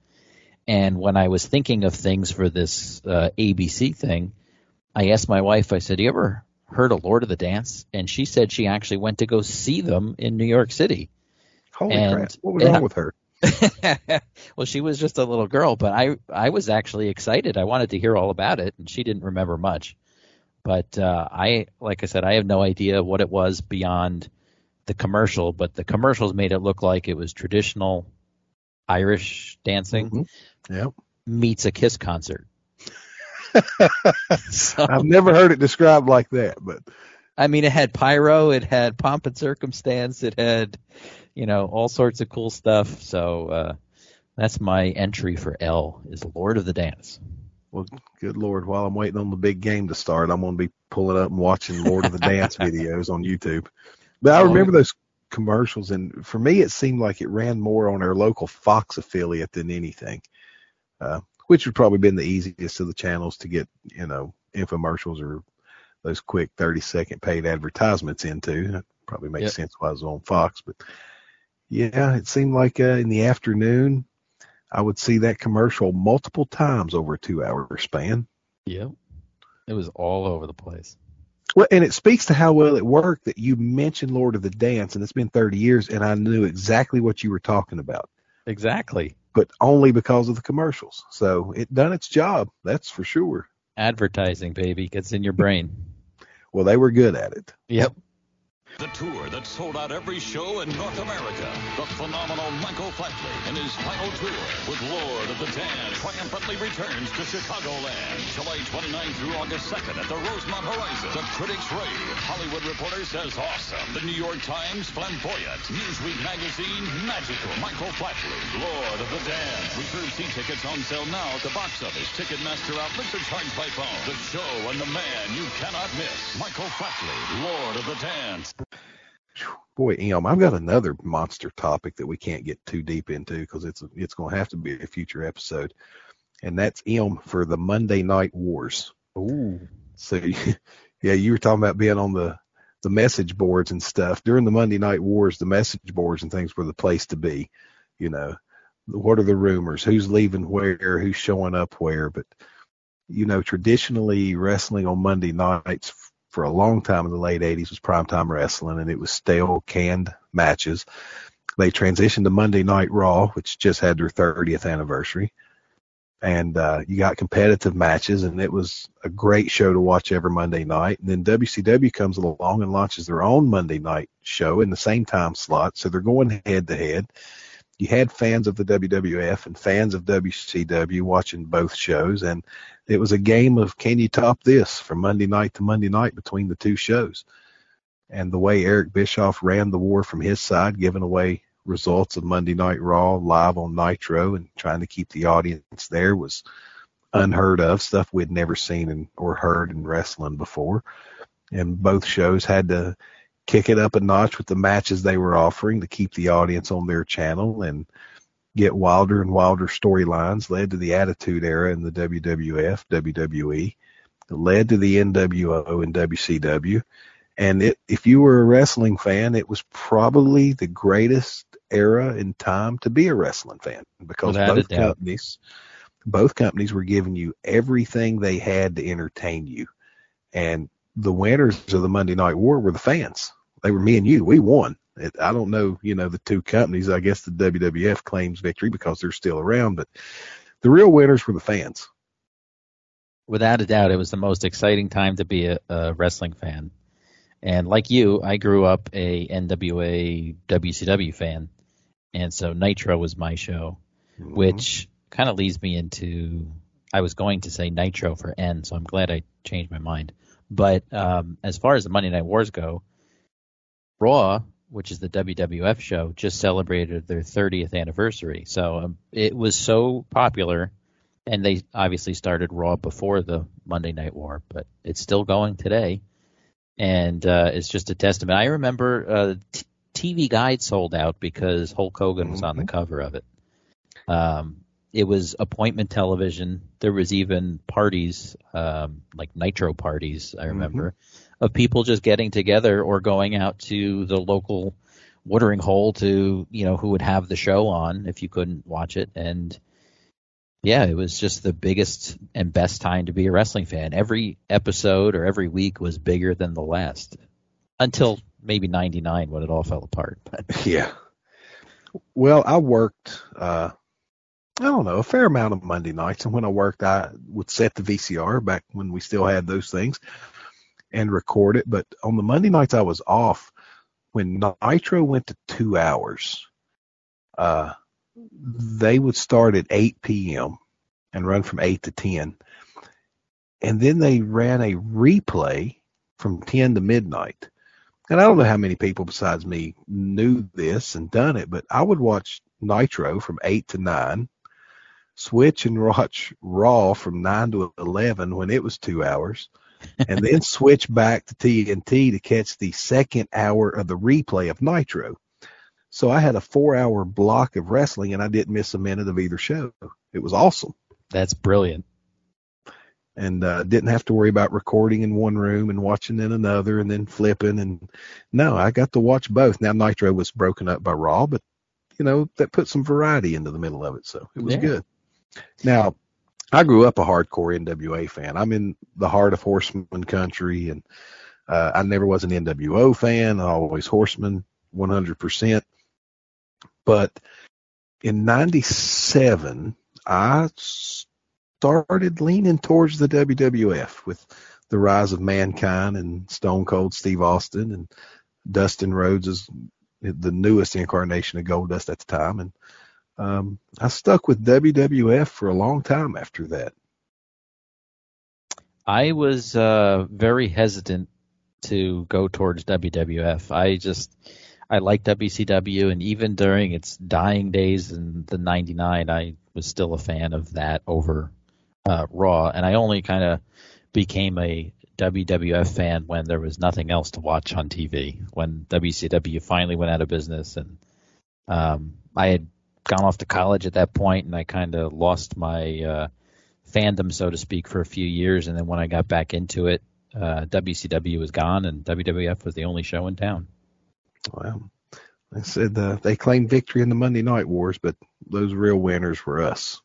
And when I was thinking of things for this uh, ABC thing, I asked my wife, I said, You ever heard of Lord of the Dance? And she said she actually went to go see them in New York City. Holy And- crap! What was yeah. wrong with her? [laughs] well, she was just a little girl, but I I was actually excited. I wanted to hear all about it, and she didn't remember much. But uh, I, like I said, I have no idea what it was beyond the commercial. But the commercials made it look like it was traditional Irish dancing Yep. meets a Kiss concert. [laughs] so, I've never heard it described like that, but I mean, it had pyro, it had pomp and circumstance, it had, you know, all sorts of cool stuff. So uh, that's my entry for L is Lord of the Dance. Well, good lord! While I'm waiting on the big game to start, I'm going to be pulling up and watching Lord of the Dance [laughs] videos on YouTube. But I remember those commercials, and for me, it seemed like it ran more on our local Fox affiliate than anything, uh, which would probably been the easiest of the channels to get, you know, infomercials or those quick 30 second paid advertisements into. That probably makes Yep. sense why it was on Fox, but yeah, it seemed like uh, in the afternoon, I would see that commercial multiple times over a two hour span. Yep. It was all over the place. Well, and it speaks to how well it worked that you mentioned Lord of the Dance, and it's been 30 years, and I knew exactly what you were talking about, Exactly. but only because of the commercials. So it done its job, that's for sure. Advertising, baby, gets in your brain. Well, they were good at it. Yep. The tour that sold out every show in North America. The phenomenal Michael Flatley in his final tour with Lord of the Dance triumphantly returns to Chicagoland. July 29th through August 2nd at the Rosemont Horizon. The critics rave. Hollywood Reporter says awesome. The New York Times flamboyant. Newsweek magazine magical. Michael Flatley, Lord of the Dance. Reserve seat tickets on sale now at the box office. Ticketmaster outlets are charged by phone. The show and the man you cannot miss. Michael Flatley, Lord of the Dance. Boy, Em, I've got another monster topic that we can't get too deep into because it's it's going to have to be a future episode, and that's Em for the Monday Night Wars. Ooh. So, [laughs] yeah, you were talking about being on the the message boards and stuff during the Monday Night Wars. The message boards and things were the place to be. You know, what are the rumors? Who's leaving where? Who's showing up where? But you know, traditionally wrestling on Monday nights for a long time in the late 80s was primetime wrestling, and it was stale, canned matches. They transitioned to Monday Night Raw, which just had their 30th anniversary and uh, you got competitive matches, and it was a great show to watch every Monday night. And then WCW comes along and launches their own Monday night show in the same time slot, so they're going head to head. You had fans of the WWF and fans of WCW watching both shows, and it was a game of can you top this from Monday night to Monday night between the two shows. And the way Eric Bischoff ran the war from his side, giving away results of Monday Night Raw live on Nitro and trying to keep the audience there was unheard of stuff we'd never seen in, or heard in wrestling before. And both shows had to kick it up a notch with the matches they were offering to keep the audience on their channel and get wilder and wilder storylines led to the Attitude Era in the WWF, WWE, led to the NWO and WCW. And it, if you were a wrestling fan, it was probably the greatest era in time to be a wrestling fan because Without both companies, both companies were giving you everything they had to entertain you. And the winners of the Monday Night War were the fans. They were me and you. We won. It, I don't know, you know, the two companies. I guess the WWF claims victory because they're still around, but the real winners were the fans. Without a doubt, it was the most exciting time to be a, a wrestling fan. And like you, I grew up a NWA WCW fan, and so Nitro was my show, which kind of leads me into. I was going to say Nitro for N, so I'm glad I changed my mind. But um, as far as the Monday Night Wars go, Raw, which is the WWF show, just celebrated their 30th anniversary. So um, it was so popular, and they obviously started Raw before the Monday Night War, but it's still going today, and uh, it's just a testament. I remember uh, t- TV Guide sold out because Hulk Hogan was on the cover of it. Um, it was appointment television. There was even parties, um, like Nitro parties, I remember, of people just getting together or going out to the local watering hole to, you know, who would have the show on if you couldn't watch it. And yeah, it was just the biggest and best time to be a wrestling fan. Every episode or every week was bigger than the last until maybe 99 when it all fell apart. [laughs] But Yeah. Well, I worked, uh, I don't know, a fair amount of Monday nights. And when I worked, I would set the VCR back when we still had those things and record it. But on the Monday nights I was off, when Nitro went to two hours, uh, they would start at 8 p.m. and run from 8 to 10. and then they ran a replay from 10 to midnight. And I don't know how many people besides me knew this and done it, but I would watch Nitro from 8 to 9, switch and watch Raw from 9 to 11 when it was two hours, [laughs] and then switch back to TNT to catch the second hour of the replay of Nitro. So I had a four hour block of wrestling and I didn't miss a minute of either show. It was awesome. That's brilliant. And uh, didn't have to worry about recording in one room and watching in another and then flipping. And no, I got to watch both. Now Nitro was broken up by Raw, but you know that put some variety into the middle of it, so it was yeah. good. Now I grew up a hardcore NWA fan. I'm in the heart of Horseman country, and uh, I never was an NWO fan. I Always Horseman, 100%. But in 97, I started leaning towards the WWF with the rise of Mankind and Stone Cold Steve Austin and Dustin Rhodes is the newest incarnation of Goldust at the time. And um, I stuck with WWF for a long time after that. I was uh, very hesitant to go towards WWF. I just I like WCW, and even during its dying days in the '99, I was still a fan of that over uh, Raw, and I only kind of became a WWF fan when there was nothing else to watch on TV. When WCW finally went out of business, and um, I had gone off to college at that point, and I kind of lost my uh, fandom, so to speak, for a few years. And then when I got back into it, uh, WCW was gone, and WWF was the only show in town. Well, I said uh, they claimed victory in the Monday Night Wars, but those real winners were us.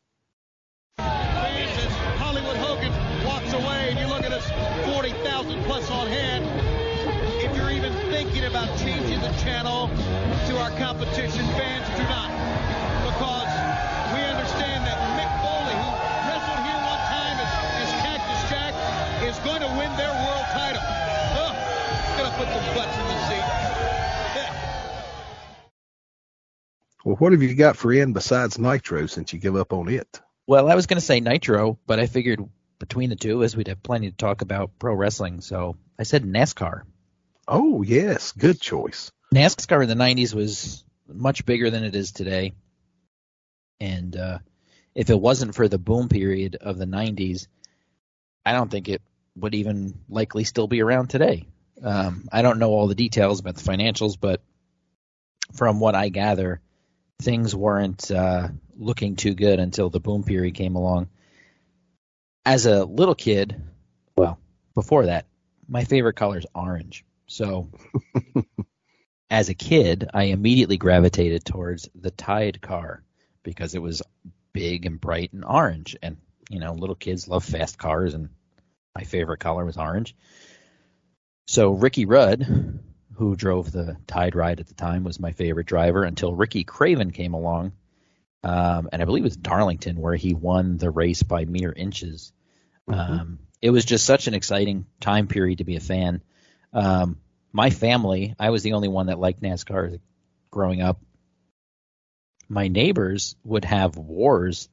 Well, what have you got for in besides Nitro since you give up on it? Well, I was going to say Nitro, but I figured between the two, as we'd have plenty to talk about pro wrestling, so I said NASCAR. Oh yes, good choice. NASCAR in the '90s was much bigger than it is today, and uh, if it wasn't for the boom period of the '90s, I don't think it would even likely still be around today. Um, I don't know all the details about the financials, but from what I gather, things weren't uh, looking too good until the boom period came along. As a little kid, well, before that, my favorite color is orange. So, [laughs] as a kid, I immediately gravitated towards the Tide car because it was big and bright and orange. And, you know, little kids love fast cars, and my favorite color was orange. So, Ricky Rudd, who drove the Tide Ride at the time, was my favorite driver until Ricky Craven came along. Um, and I believe it was Darlington where he won the race by mere inches. Mm-hmm. Um, it was just such an exciting time period to be a fan. Um, my family, I was the only one that liked NASCAR growing up. My neighbors would have wars.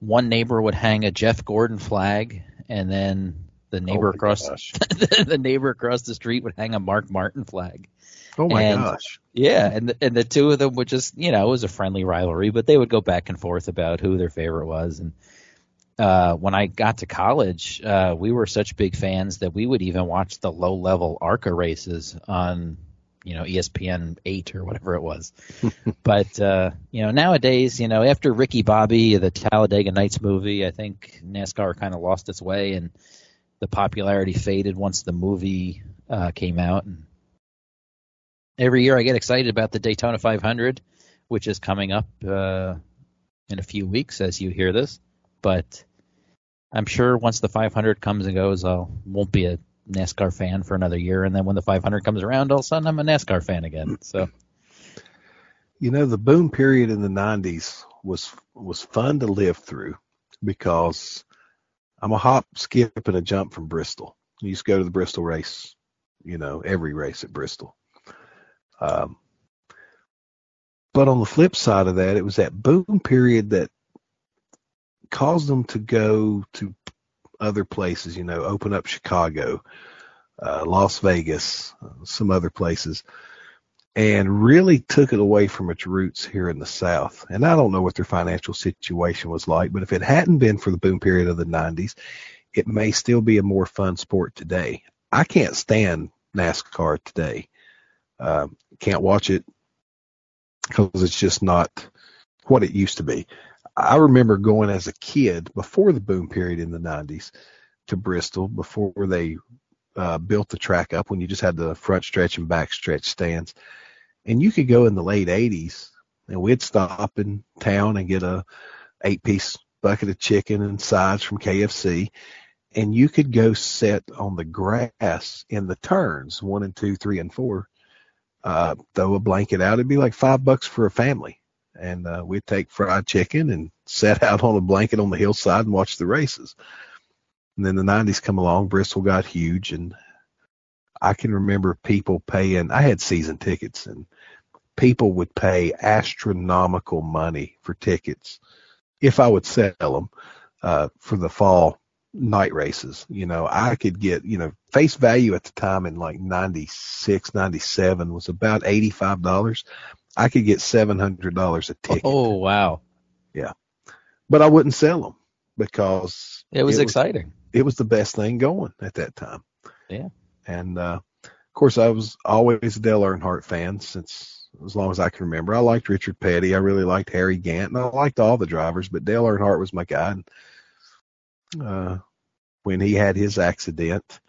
One neighbor would hang a Jeff Gordon flag, and then the neighbor oh across the, [laughs] the, neighbor across the street would hang a Mark Martin flag. Oh my and, gosh! Yeah, and the, and the two of them would just you know it was a friendly rivalry, but they would go back and forth about who their favorite was. And uh, when I got to college, uh, we were such big fans that we would even watch the low level ARCA races on you know ESPN eight or whatever it was. [laughs] but uh, you know nowadays, you know after Ricky Bobby, the Talladega Nights movie, I think NASCAR kind of lost its way and the popularity faded once the movie uh, came out. And every year I get excited about the Daytona 500, which is coming up uh, in a few weeks as you hear this. But I'm sure once the 500 comes and goes, I won't be a NASCAR fan for another year, and then when the 500 comes around, all of a sudden I'm a NASCAR fan again. [clears throat] So, you know, the boom period in the 90s was was fun to live through because I'm a hop, skip, and a jump from Bristol. Used to go to the Bristol race, you know, every race at Bristol. Um, but on the flip side of that, it was that boom period that caused them to go to other places, you know, open up Chicago, uh, Las Vegas, uh, some other places, and really took it away from its roots here in the South. And I don't know what their financial situation was like, but if it hadn't been for the boom period of the 90s, it may still be a more fun sport today. I can't stand NASCAR today. Uh, can't watch it because it's just not what it used to be. I remember going as a kid before the boom period in the 90s to Bristol before they uh, built the track up when you just had the front stretch and back stretch stands. And you could go in the late 80s and we'd stop in town and get a eight piece bucket of chicken and sides from KFC. And you could go sit on the grass in the turns one and two, three and four, uh, throw a blanket out. It'd be like five bucks for a family. And uh, we'd take fried chicken and sit out on a blanket on the hillside and watch the races. And then the 90s come along, Bristol got huge, and I can remember people paying. I had season tickets, and people would pay astronomical money for tickets if I would sell them uh, for the fall night races. You know, I could get, you know, face value at the time in like 96, 97 was about $85. I could get $700 a ticket. Oh, wow. Yeah. But I wouldn't sell them because it was it exciting. Was, it was the best thing going at that time. Yeah. And uh, of course, I was always a Dale Earnhardt fan since as long as I can remember. I liked Richard Petty. I really liked Harry Gant, and I liked all the drivers, but Dale Earnhardt was my guy. And, uh, when he had his accident,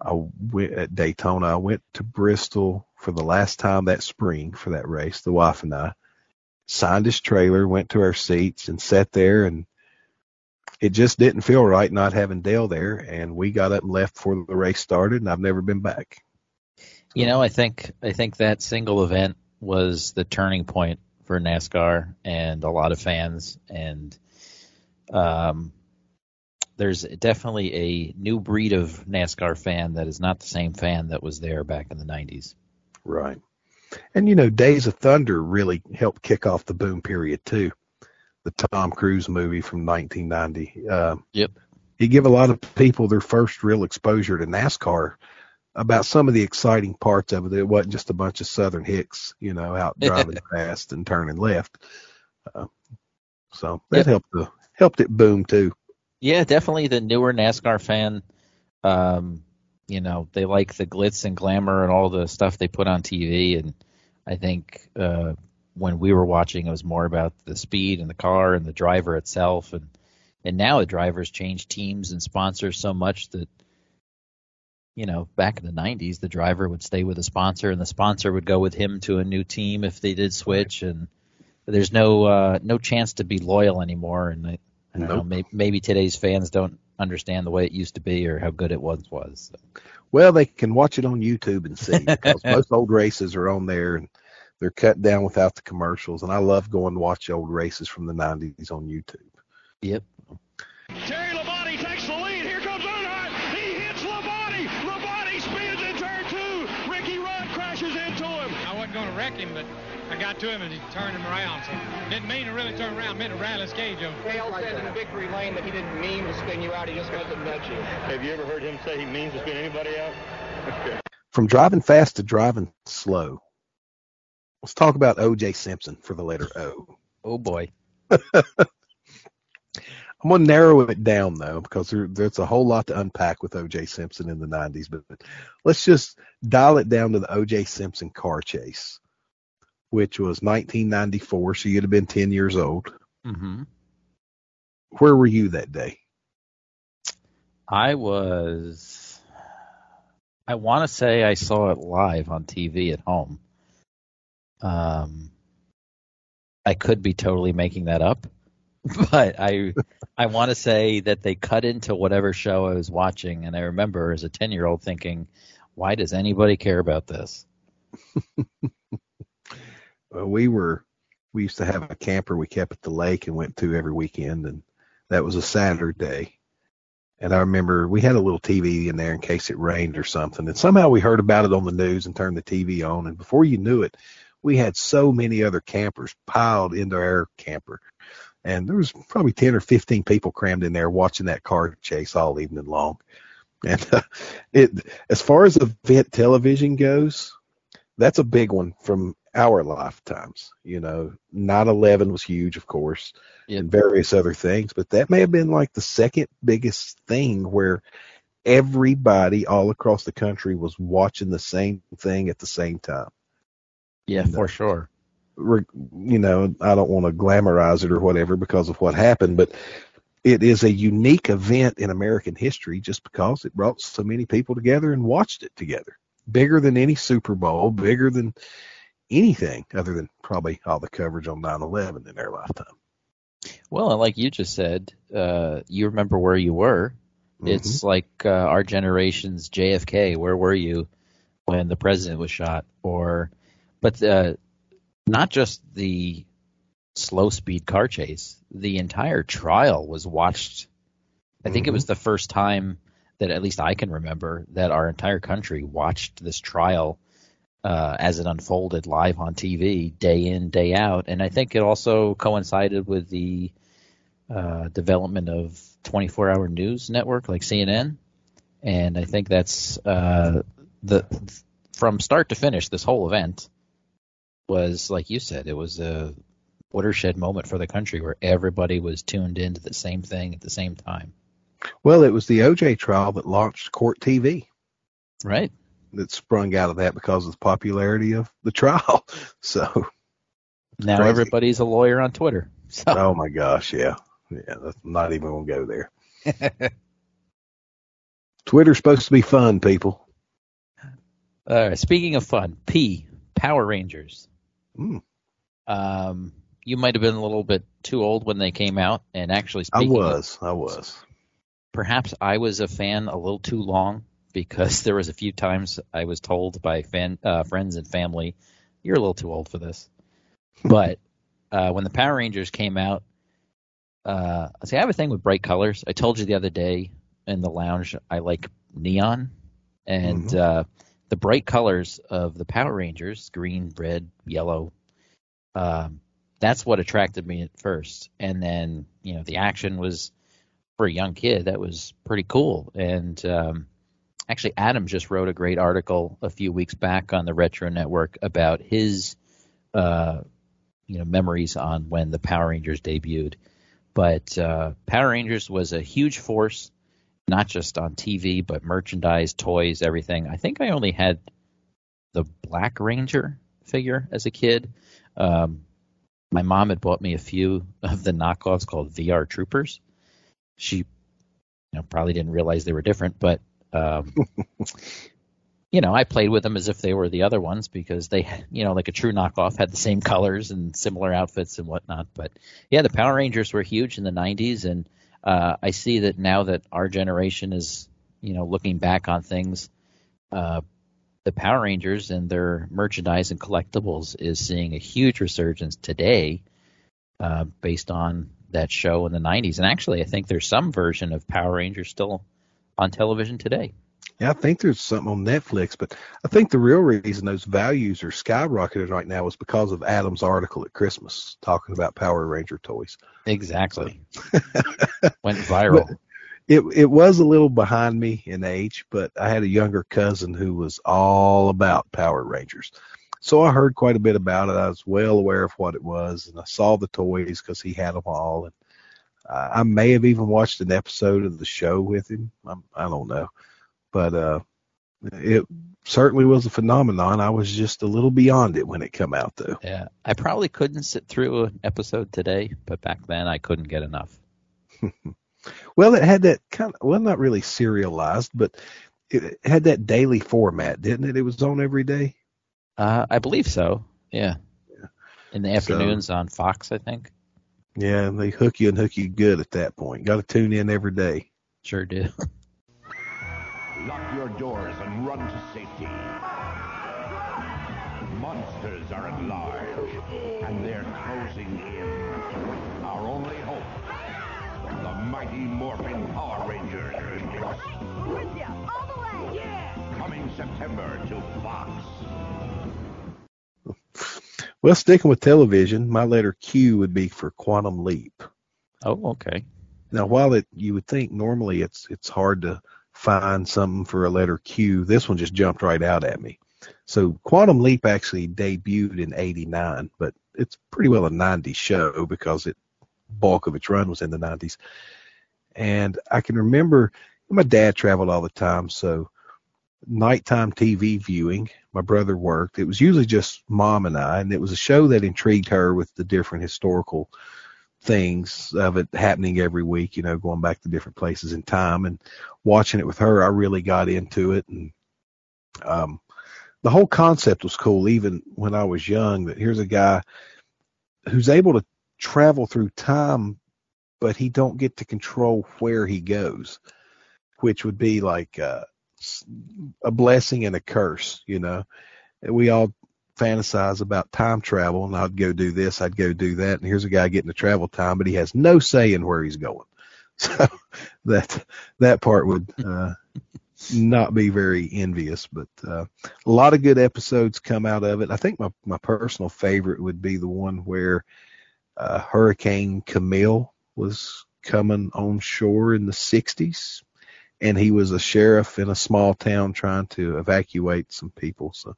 I went at Daytona. I went to Bristol for the last time that spring for that race. The wife and I signed his trailer, went to our seats, and sat there and it just didn't feel right not having Dale there, and we got up and left before the race started, and I've never been back. You know, I think I think that single event was the turning point for NASCAR and a lot of fans, and um, there's definitely a new breed of NASCAR fan that is not the same fan that was there back in the '90s. Right, and you know, Days of Thunder really helped kick off the boom period too the Tom Cruise movie from 1990. Uh, yep. He gave a lot of people their first real exposure to NASCAR about some of the exciting parts of it. It wasn't just a bunch of Southern hicks, you know, out [laughs] driving fast and turning left. Uh, so that yep. helped the helped it boom too. Yeah, definitely the newer NASCAR fan. Um, you know, they like the glitz and glamour and all the stuff they put on TV, and I think uh, when we were watching, it was more about the speed and the car and the driver itself. And and now the drivers change teams and sponsors so much that you know back in the 90s, the driver would stay with a sponsor and the sponsor would go with him to a new team if they did switch. And there's no uh, no chance to be loyal anymore. And I, I don't nope. know, maybe, maybe today's fans don't understand the way it used to be or how good it once was. So. Well, they can watch it on YouTube and see because [laughs] most old races are on there and they're cut down without the commercials, and I love going to watch old races from the '90s on YouTube. Yep. Wasn't going to wreck him, but I got to him and he turned him around. So didn't mean to really turn around. Meant to rattle his cage over. Dale said in victory lane that he didn't mean to spin you out. He just meant to nudge you. Have you ever heard him say he means to spin anybody out? [laughs] From driving fast to driving slow, Let's talk about O.J. Simpson for the letter O. Oh boy. [laughs] I'm going to narrow it down though because there, there's a whole lot to unpack with O.J. Simpson in the 90s. But, but let's just dial it down to the O.J. Simpson car chase, which was 1994. So you'd have been 10 years old. Mm-hmm. Where were you that day? I was. I want to say I saw it live on TV at home. Um, I could be totally making that up, [laughs] but I I want to say that they cut into whatever show I was watching, and I remember as a ten year old thinking, why does anybody care about this? [laughs] well, we were we used to have a camper we kept at the lake and went to every weekend, and that was a Saturday. And I remember we had a little TV in there in case it rained or something. And somehow we heard about it on the news and turned the TV on. And before you knew it, we had so many other campers piled into our camper. And there was probably 10 or 15 people crammed in there watching that car chase all evening long. [laughs] And uh, it, as far as event television goes, that's a big one from our lifetimes. You know, 9/11 was huge, of course, and various other things, but that may have been like the second biggest thing where everybody all across the country was watching the same thing at the same time. Yeah, and, for uh, sure. You know, I don't want to glamorize it or whatever because of what happened, but it is a unique event in American history just because it brought so many people together and watched it together. Bigger than any Super Bowl, bigger than anything other than probably all the coverage on 9/11 in their lifetime. Well, and like you just said, uh, you remember where you were. Mm-hmm. It's like uh, our generation's JFK. Where were you when the president was shot? Or, but uh, not just the slow speed car chase. The entire trial was watched. I think mm-hmm. it was the first time that at least I can remember that our entire country watched this trial uh, as it unfolded live on TV day in day out, and I think it also coincided with the uh, development of 24-hour news network like CNN, and I think that's uh, the from start to finish. This whole event was like you said, it was a watershed moment for the country where everybody was tuned into the same thing at the same time. Well, it was the OJ trial that launched Court TV. Right that sprung out of that because of the popularity of the trial. [laughs] So now crazy. everybody's a lawyer on Twitter. [laughs] So. Oh my gosh, yeah, yeah. That's not even gonna go there. [laughs] Twitter's supposed to be fun, people. All right. Speaking of fun, P Power Rangers. Mm. Um, you might have been a little bit too old when they came out, and actually, speaking I was, of, I was. Perhaps I was a fan a little too long because [laughs] there was a few times I was told by fan, uh, friends and family, "You're a little too old for this." but uh, when the Power Rangers came out, uh, see, I have a thing with bright colors. I told you the other day in the lounge I like neon, and mm-hmm. uh, the bright colors of the Power Rangers green, red, yellow um, that's what attracted me at first. And then, you know, the action was for a young kid, that was pretty cool. And um, actually, Adam just wrote a great article a few weeks back on the Retro Network about his, uh, you know, memories on when the Power Rangers debuted. But uh, Power Rangers was a huge force, not just on TV, but merchandise, toys, everything. I think I only had the Black Ranger figure as a kid. Um, my mom had bought me a few of the knockoffs called VR Troopers. She, you know, probably didn't realize they were different, but um, you know, I played with them as if they were the other ones because they, you know, like a true knockoff had the same colors and similar outfits and whatnot. But yeah, the Power Rangers were huge in the '90s, and uh, I see that now that our generation is, you know, looking back on things, uh, the Power Rangers and their merchandise and collectibles is seeing a huge resurgence today, uh, based on that show in the '90s. And actually, I think there's some version of Power Rangers still on television today. Yeah, I think there's something on Netflix, but I think the real reason those values are skyrocketed right now is because of Adam's article at Christmas talking about Power Ranger toys. Exactly. [laughs] Went viral. But, it it was a little behind me in age, but I had a younger cousin who was all about Power Rangers. So I heard quite a bit about it. I was well aware of what it was, and I saw the toys because he had them all. And I, I may have even watched an episode of the show with him. I'm, I do not know, but uh, it certainly was a phenomenon. I was just a little beyond it when it come out, though. Yeah, I probably couldn't sit through an episode today, but back then I couldn't get enough. [laughs] Well, it had that kind of, well, not really serialized, but it had that daily format, didn't it? It was on every day. Uh, I believe so. Yeah. yeah. In the afternoons so, on Fox, I think. Yeah, they hook you and hook you good at that point. Got to tune in every day. Sure do. Lock your doors and run to safety. Monsters are at large, and they're closing in. Our only hope the mighty Morphin Power Rangers. With ya, all the way! Yeah! Coming September to Fox. [laughs] Well, sticking with television, my letter Q would be for Quantum Leap. Oh, okay. Now, while it you would think normally it's it's hard to find something for a letter Q, this one just jumped right out at me. So Quantum Leap actually debuted in '89, but it's pretty well a '90s show because it bulk of its run was in the '90s. And I can remember my dad traveled all the time, so nighttime TV viewing. My brother worked. It was usually just mom and I, and it was a show that intrigued her with the different historical things of it happening every week, you know, going back to different places in time and watching it with her, I really got into it and um the whole concept was cool even when I was young that here's a guy who's able to travel through time but he don't get to control where he goes, which would be like uh a blessing and a curse, you know. We all fantasize about time travel and I'd go do this, I'd go do that. And here's a guy getting the travel time, but he has no say in where he's going. [laughs] So that, that part would, uh, not be very envious, but, uh, a lot of good episodes come out of it. I think my, my personal favorite would be the one where, uh, Hurricane Camille was coming on shore in the sixties and he was a sheriff in a small town trying to evacuate some people. So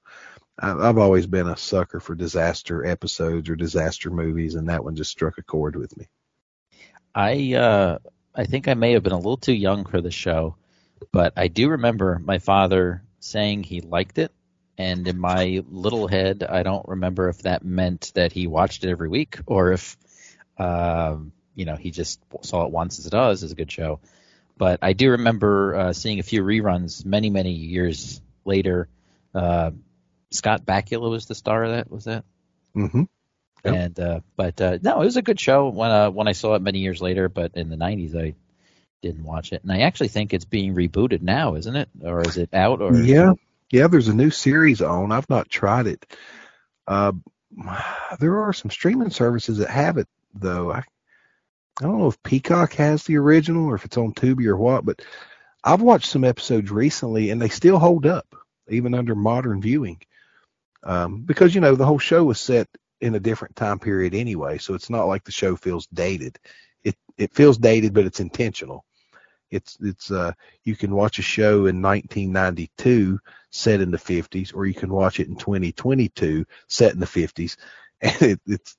I've always been a sucker for disaster episodes or disaster movies, and that one just struck a chord with me. I uh, I think I may have been a little too young for the show, but I do remember my father saying he liked it, and in my little head, I don't remember if that meant that he watched it every week or if, um, you know, he just saw it once as it does as a good show. But I do remember uh, seeing a few reruns many many years later. Uh, Scott Bakula was the star of that. Was that? Mm-hmm. Yep. And uh, but uh, no, it was a good show when uh, when I saw it many years later. But in the '90s, I didn't watch it, and I actually think it's being rebooted now, isn't it? Or is it out? Or yeah, yeah. There's a new series on. I've not tried it. Uh, [sighs] there are some streaming services that have it though. I I don't know if Peacock has the original or if it's on Tubi or what, but I've watched some episodes recently and they still hold up even under modern viewing. Um, because you know the whole show was set in a different time period anyway, so it's not like the show feels dated. It it feels dated, but it's intentional. It's it's uh you can watch a show in 1992 set in the 50s, or you can watch it in 2022 set in the 50s, [laughs] and it, it's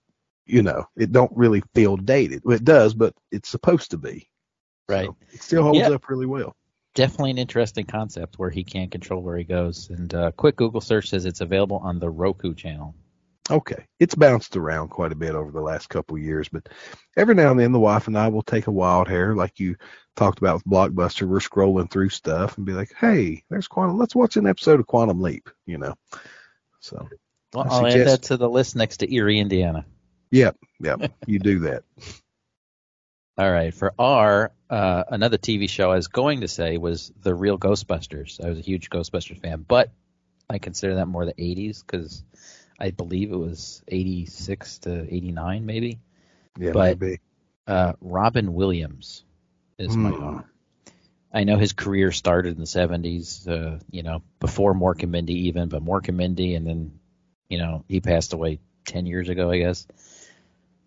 you know it don't really feel dated. It does, but it's supposed to be. Right. So it still holds up really well. definitely an interesting concept where he can't control where he goes. And uh, quick Google search says it's available on the Roku channel. Okay. It's bounced around quite a bit over the last couple of years, but every now and then the wife and I will take a wild hair, like you talked about with Blockbuster. We're scrolling through stuff and be like, hey, there's Quantum. Let's watch an episode of Quantum Leap, you know. So, Well, I'll add that to the list next to Erie, Indiana. Yep, yep, you do that. [laughs] All right. For R, uh, another TV show I was going to say was The Real Ghostbusters. I was a huge Ghostbusters fan, but I consider that more the 80s because I believe it was 86 to 89, maybe. Yeah, but maybe. Uh, Robin Williams is my Hmm. R. I know his career started in the 70s, uh, you know, before Mork and Mindy even, but Mork and Mindy, and then, you know, he passed away 10 years ago, I guess.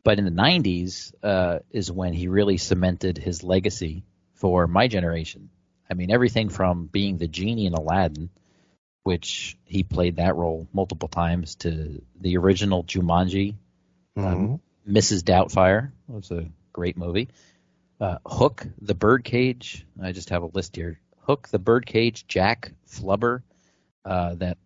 But in the 90s uh, is when he really cemented his legacy for my generation. I mean, everything from being the genie in Aladdin, which he played that role multiple times, to the original Jumanji, um, Mrs. Doubtfire was a great movie. Uh, Hook, The Birdcage. I just have a list here. Hook, The Birdcage, Jack, Flubber, uh, that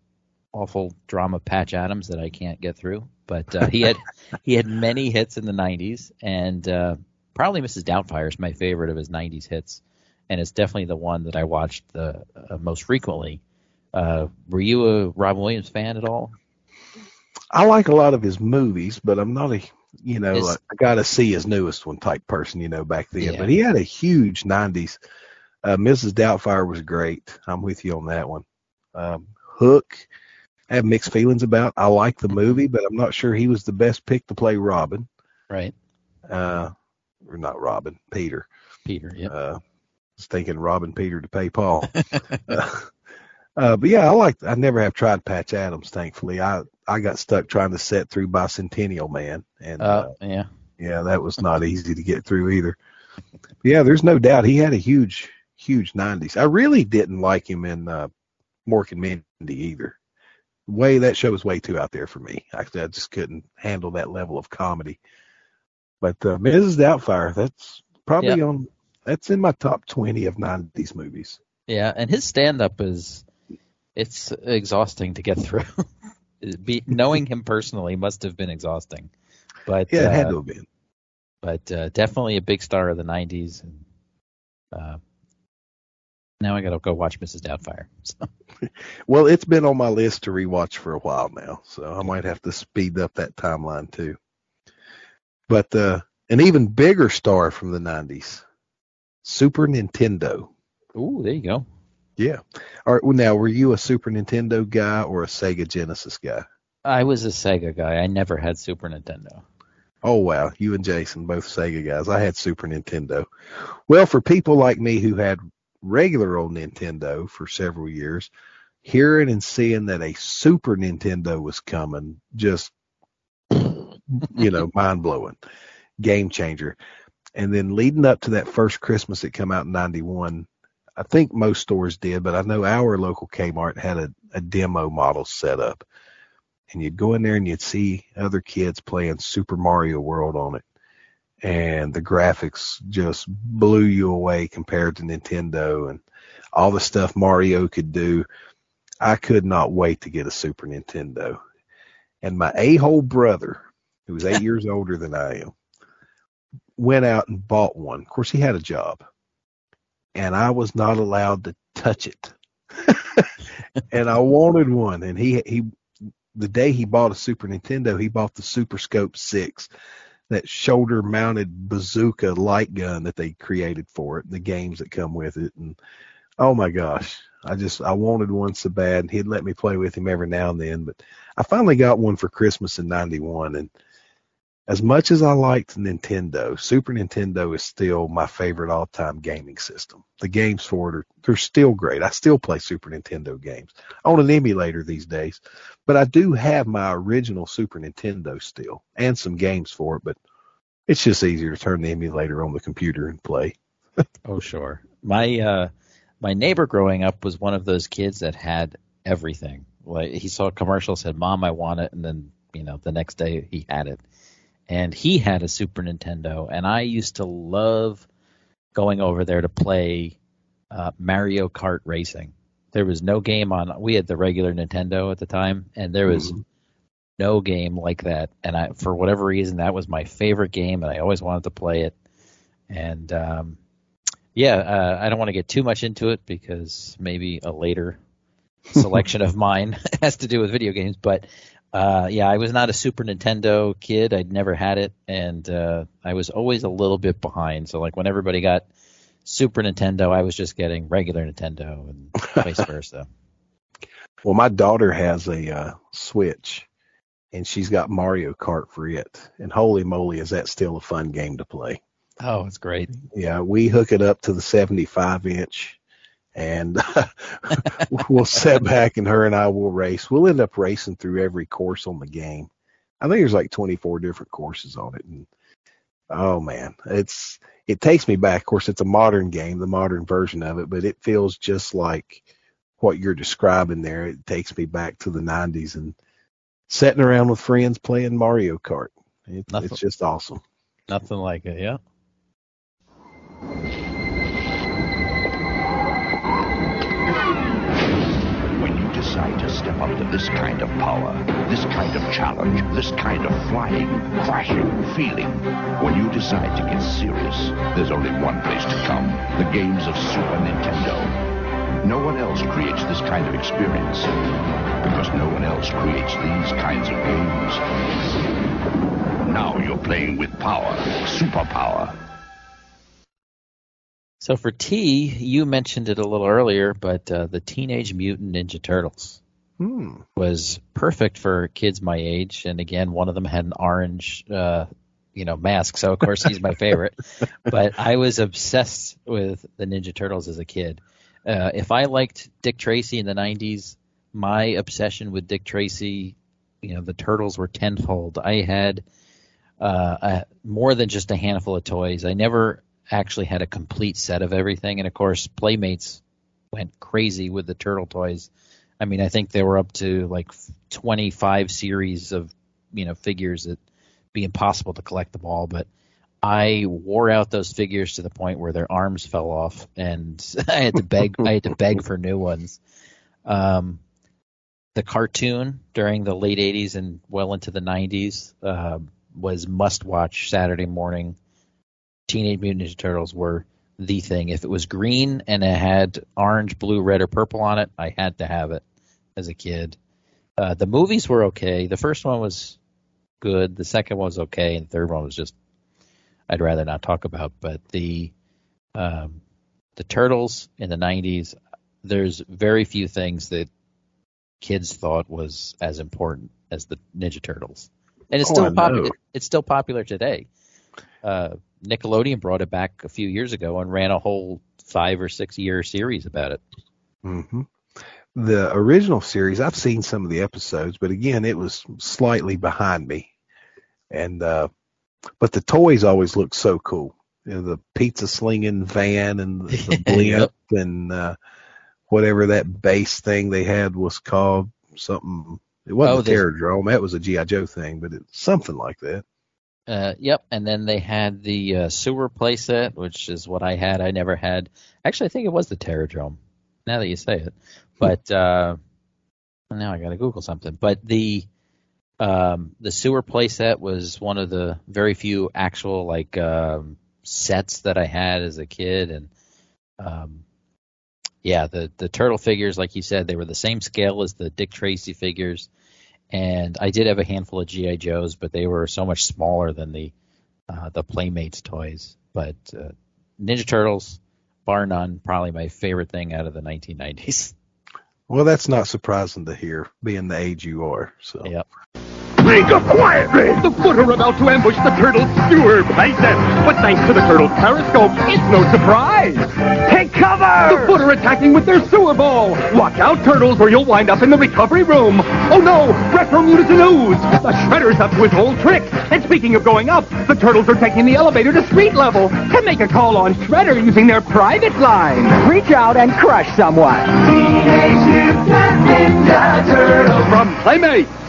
awful drama Patch Adams that I can't get through. But uh, he had [laughs] he had many hits in the '90s, and uh, probably Mrs. Doubtfire is my favorite of his '90s hits, and it's definitely the one that I watched the uh, most frequently. Uh, were you a Robin Williams fan at all? I like a lot of his movies, but I'm not a you know His- I got to see his newest one type person, you know, back then. Yeah. But he had a huge '90s. Uh, Mrs. Doubtfire was great. I'm with you on that one. Um, Hook, I have mixed feelings about. I like the movie, but I'm not sure he was the best pick to play Robin. Right. Uh, or not Robin, Peter. Peter. Yeah. Uh, was thinking Robin Peter to pay Paul. [laughs] uh, Uh, but yeah, I like. I never have tried Patch Adams. Thankfully, I I got stuck trying to set through Bicentennial Man, and Uh, yeah. yeah, that was not easy to get through either. But yeah, there's no doubt he had a huge, huge '90s. I really didn't like him in uh, Mork and Mindy either. Way that show was way too out there for me. I, I just couldn't handle that level of comedy. But uh, Mrs. Doubtfire, that's probably Yeah. on. That's in my top twenty of '90s movies. Yeah, and his stand up is it's exhausting to get through. [laughs] Be, knowing him personally must have been exhausting. But Yeah, it had uh, to have been. But uh, definitely a big star of the '90s. And, uh, now I got to go watch Mrs. Doubtfire. So, [laughs] Well, it's been on my list to rewatch for a while now, so I might have to speed up that timeline too. But uh, an even bigger star from the '90s, Super Nintendo. ooh, there you go. Yeah. All right. Well, now, were you a Super Nintendo guy or a Sega Genesis guy? I was a Sega guy. I never had Super Nintendo. Oh wow, you and Jason both Sega guys. I had Super Nintendo. Well, for people like me who had regular old Nintendo for several years, hearing and seeing that a Super Nintendo was coming just you know, mind blowing. Game changer. And then leading up to that first Christmas that come out in ninety one, I think most stores did, but I know our local Kmart had a, a demo model set up and you'd go in there and you'd see other kids playing Super Mario World on it. And the graphics just blew you away compared to Nintendo and all the stuff Mario could do. I could not wait to get a Super Nintendo. And my a-hole brother, who was eight [laughs] years older than I am, went out and bought one. Of course, he had a job. And I was not allowed to touch it. [laughs] and I wanted one. And he, he, the day he bought a Super Nintendo, he bought the Super Scope 6, that shoulder mounted bazooka light gun that they created for it, and the games that come with it. And oh my gosh, I just, I wanted one so bad. And he'd let me play with him every now and then. But I finally got one for Christmas in 91. And as much as I liked Nintendo, Super Nintendo is still my favorite all time gaming system. The games for it are, they're still great. I still play Super Nintendo games. I own an emulator these days, but I do have my original Super Nintendo still and some games for it, but it's just easier to turn the emulator on the computer and play. [laughs] Oh, sure. My uh, my neighbor growing up was one of those kids that had everything. Like he saw a commercial, said, "Mom, I want it," and then you know the next day he had it. And he had a Super Nintendo, and I used to love going over there to play uh, Mario Kart Racing. There was no game on. We had the regular Nintendo at the time, and there was Mhm. no game like that. And I, for whatever reason, that was my favorite game, and I always wanted to play it. And um, yeah, uh, I don't want to get too much into it because maybe a later [laughs] selection of mine [laughs] has to do with video games. But uh, yeah, I was not a Super Nintendo kid. I'd never had it, and uh, I was always a little bit behind. So like when everybody got Super Nintendo, I was just getting regular Nintendo, and [laughs] vice versa. Well, my daughter has a uh, Switch, and she's got Mario Kart for it. And holy moly, is that still a fun game to play? Oh, it's great. Yeah, we hook it up to the 75 inch, and [laughs] we'll sit back, and her and I will race. We'll end up racing through every course on the game. I think there's like 24 different courses on it, and oh man, it's it takes me back. Of course, it's a modern game, the modern version of it, but it feels just like what you're describing there. It takes me back to the 90s and sitting around with friends playing Mario Kart. It, Nothing- it's just awesome. Nothing like it. Yeah. To step up to this kind of power, this kind of challenge, this kind of flying, crashing, feeling, when you decide to get serious, there's only one place to come the games of Super Nintendo. No one else creates this kind of experience because no one else creates these kinds of games. Now you're playing with power, superpower. So for T, you mentioned it a little earlier, but uh, the Teenage Mutant Ninja Turtles Hmm. was perfect for kids my age. And again, one of them had an orange, uh, you know, mask. So of course he's my favorite. [laughs] but I was obsessed with the Ninja Turtles as a kid. Uh, if I liked Dick Tracy in the '90s, my obsession with Dick Tracy, you know, the Turtles were tenfold. I had uh, a, more than just a handful of toys. I never actually had a complete set of everything, and of course, Playmates went crazy with the turtle toys. I mean, I think they were up to like 25 series of you know figures that be impossible to collect them all, but I wore out those figures to the point where their arms fell off, and [laughs] I had to beg. I had to beg for new ones. Um, the cartoon during the late '80s and well into the '90s uh, was must-watch Saturday morning. Teenage Mutant Ninja Turtles were the thing. If it was green and it had orange, blue, red, or purple on it, I had to have it as a kid. Uh, the movies were okay. The first one was good. The second one was okay, and the third one was just I'd rather not talk about. But the um, the turtles in the '90s, there's very few things that kids thought was as important as the Ninja Turtles, and it's Oh, still popular. It's still popular today. Uh, Nickelodeon brought it back a few years ago and ran a whole five or six year series about it. hmm The original series, I've seen some of the episodes, but again, it was slightly behind me. And uh, but the toys always looked so cool. You know, the pizza slinging van and the, the [laughs] blimp and uh, whatever that base thing they had was called something. It wasn't Oh, a Terradrome. That was a GI Joe thing, but it's something like that. Uh, yep, and then they had the uh, sewer playset, which is what I had. I never had. Actually, I think it was the Terradrome. Now that you say it, but uh, now I got to Google something. But the um, the sewer playset was one of the very few actual like um, sets that I had as a kid, and um, yeah, the the turtle figures, like you said, they were the same scale as the Dick Tracy figures and I did have a handful of GI Joes, but they were so much smaller than the uh, the Playmates toys. But uh, Ninja Turtles, bar none, probably my favorite thing out of the 1990s. Well, that's not surprising to hear, being the age you are. So. Yep. Break up quietly! The foot are about to ambush the turtle sewer playset. But thanks to the turtle's periscope, it's no surprise. Take cover! The foot are attacking with their sewer ball. Watch out, turtles, or you'll wind up in the recovery room. Oh no! Retro-Mutagen Ooze! The Shredder's up to his old trick. And speaking of going up, the turtles are taking the elevator to street level to make a call on Shredder using their private line. Reach out and crush someone. Turtle from Playmates.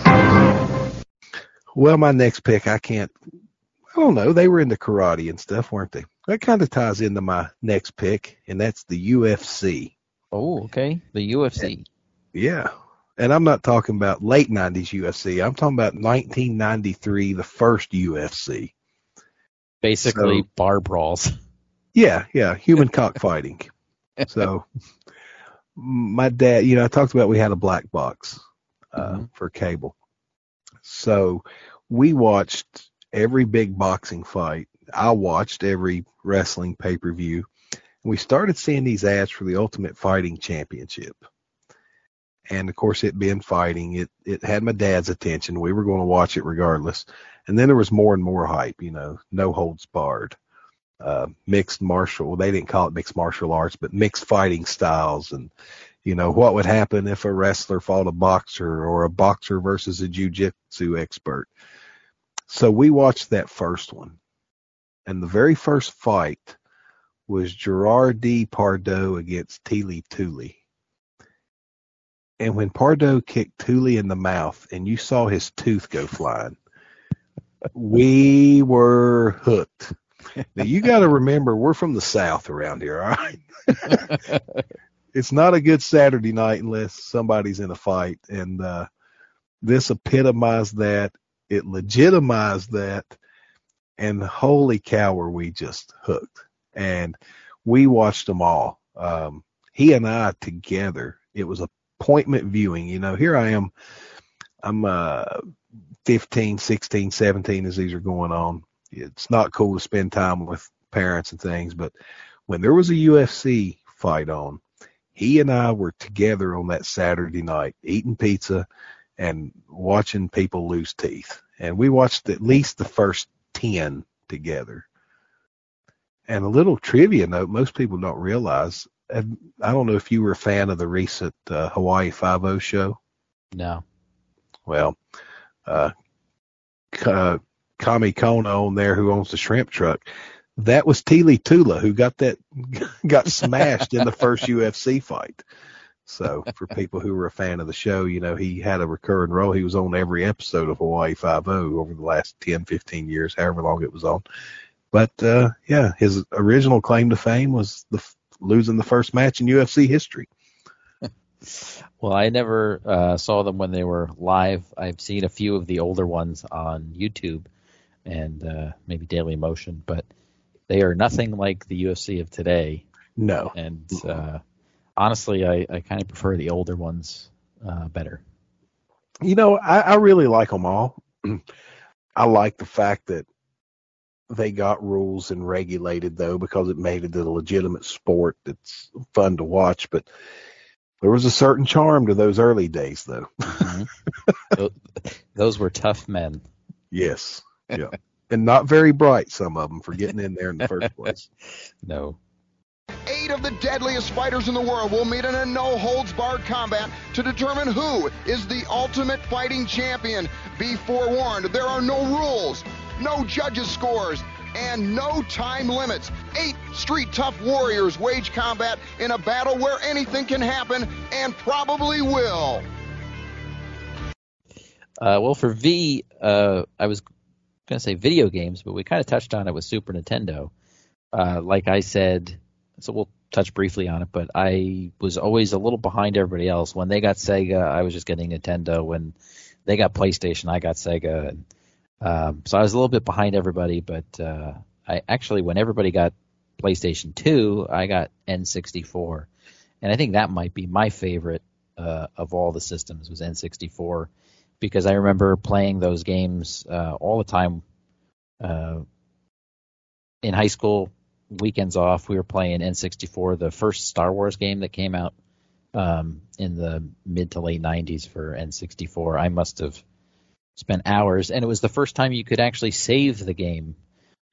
Well, my next pick, I can't. I don't know. They were into karate and stuff, weren't they? That kind of ties into my next pick, and that's the UFC. Oh, okay. The UFC. Yeah. And I'm not talking about late 90s UFC. I'm talking about 1993, the first UFC. Basically, So- bar brawls. Yeah, yeah, human [laughs] cockfighting. So, my dad, you know, I talked about we had a black box uh, for cable. So, we watched every big boxing fight. I watched every wrestling pay per view. We started seeing these ads for the Ultimate Fighting Championship. And of course, it being fighting, it, it had my dad's attention. We were going to watch it regardless. And then there was more and more hype, you know, no holds barred uh, mixed martial. They didn't call it mixed martial arts, but mixed fighting styles, and you know what would happen if a wrestler fought a boxer or a boxer versus a jujitsu expert. So we watched that first one, and the very first fight was Gerard Gordeau against Teila Tuli. And when Pardo kicked Tooley in the mouth, and you saw his tooth go flying, we were hooked. Now you got to remember we're from the south around here, all right? [laughs] it's not a good Saturday night unless somebody's in a fight, and uh, this epitomized that. It legitimized that, and holy cow, were we just hooked? And we watched them all. Um, he and I together. It was appointment viewing. You know, here I am. I'm uh, 15, 16, 17 as these are going on it's not cool to spend time with parents and things, but when there was a UFC fight on, he and I were together on that Saturday night eating pizza and watching people lose teeth. And we watched at least the first 10 together. And a little trivia note most people don't realize and I don't know if you were a fan of the recent uh, Hawaii Five O show. No. Well, uh, uh, Kamekona on there, who owns the shrimp truck, that was Teila Tuli who got that [laughs] got smashed in the first UFC fight. So for people who were a fan of the show, you know, he had a recurring role. He was on every episode of Hawaii Five O over the last 10, 15 years, however long it was on. But uh yeah, his original claim to fame was the losing the first match in UFC history. [laughs] Well, I never uh, saw them when they were live. I've seen a few of the older ones on YouTube and uh, maybe Daily Motion, but they are nothing like the UFC of today. No. And uh, honestly, I, I kind of prefer the older ones uh, better. You know, I, I really like them all. [clears throat] I like the fact that they got rules and regulated though because it made it a legitimate sport that's fun to watch. But there was a certain charm to those early days though. Mm-hmm. [laughs] those were tough men. Yes. Yeah. and not very bright, some of them, for getting in there in the first place. [laughs] no. Eight of the deadliest fighters in the world will meet in a no-holds-barred combat to determine who is the ultimate fighting champion. Be forewarned, there are no rules, no judges' scores, and no time limits. Eight street tough warriors wage combat in a battle where anything can happen and probably will. Uh, well, for V, uh, I was going to say video games, but we kind of touched on it with Super Nintendo. Uh, like I said, so we'll touch briefly on it, but I was always a little behind everybody else. When they got Sega, I was just getting Nintendo. When they got PlayStation, I got Sega. And, um, so I was a little bit behind everybody, but uh, I actually, when everybody got PlayStation 2, I got N64. And I think that might be my favorite uh, of all the systems was N64 because I remember playing those games uh, all the time. Uh, in high school, weekends off, we were playing N64, the first Star Wars game that came out um, in the mid to late 90s for N64. I must have spent hours, and it was the first time you could actually save the game,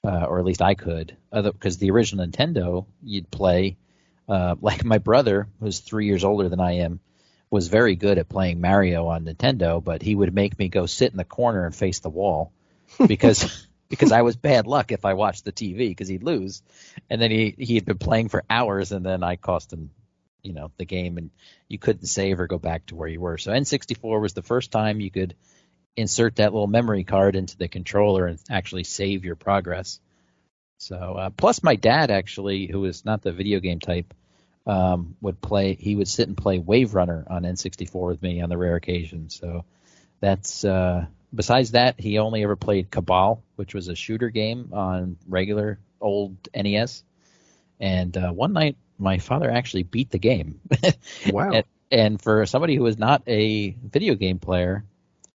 uh, or at least I could, because the original Nintendo, you'd play. Uh, [laughs] like my brother, who's three years older than I am, was very good at playing Mario on Nintendo, but he would make me go sit in the corner and face the wall [laughs] because because I was bad luck if I watched the TV because he'd lose, and then he he had been playing for hours and then I cost him, you know, the game and you couldn't save or go back to where you were. So N64 was the first time you could insert that little memory card into the controller and actually save your progress. So uh, plus my dad actually, who is not the video game type, um, would play. He would sit and play Wave Runner on N64 with me on the rare occasion. So that's uh, besides that, he only ever played Cabal, which was a shooter game on regular old NES. And uh, one night, my father actually beat the game. [laughs] Wow! and, and for somebody who was not a video game player,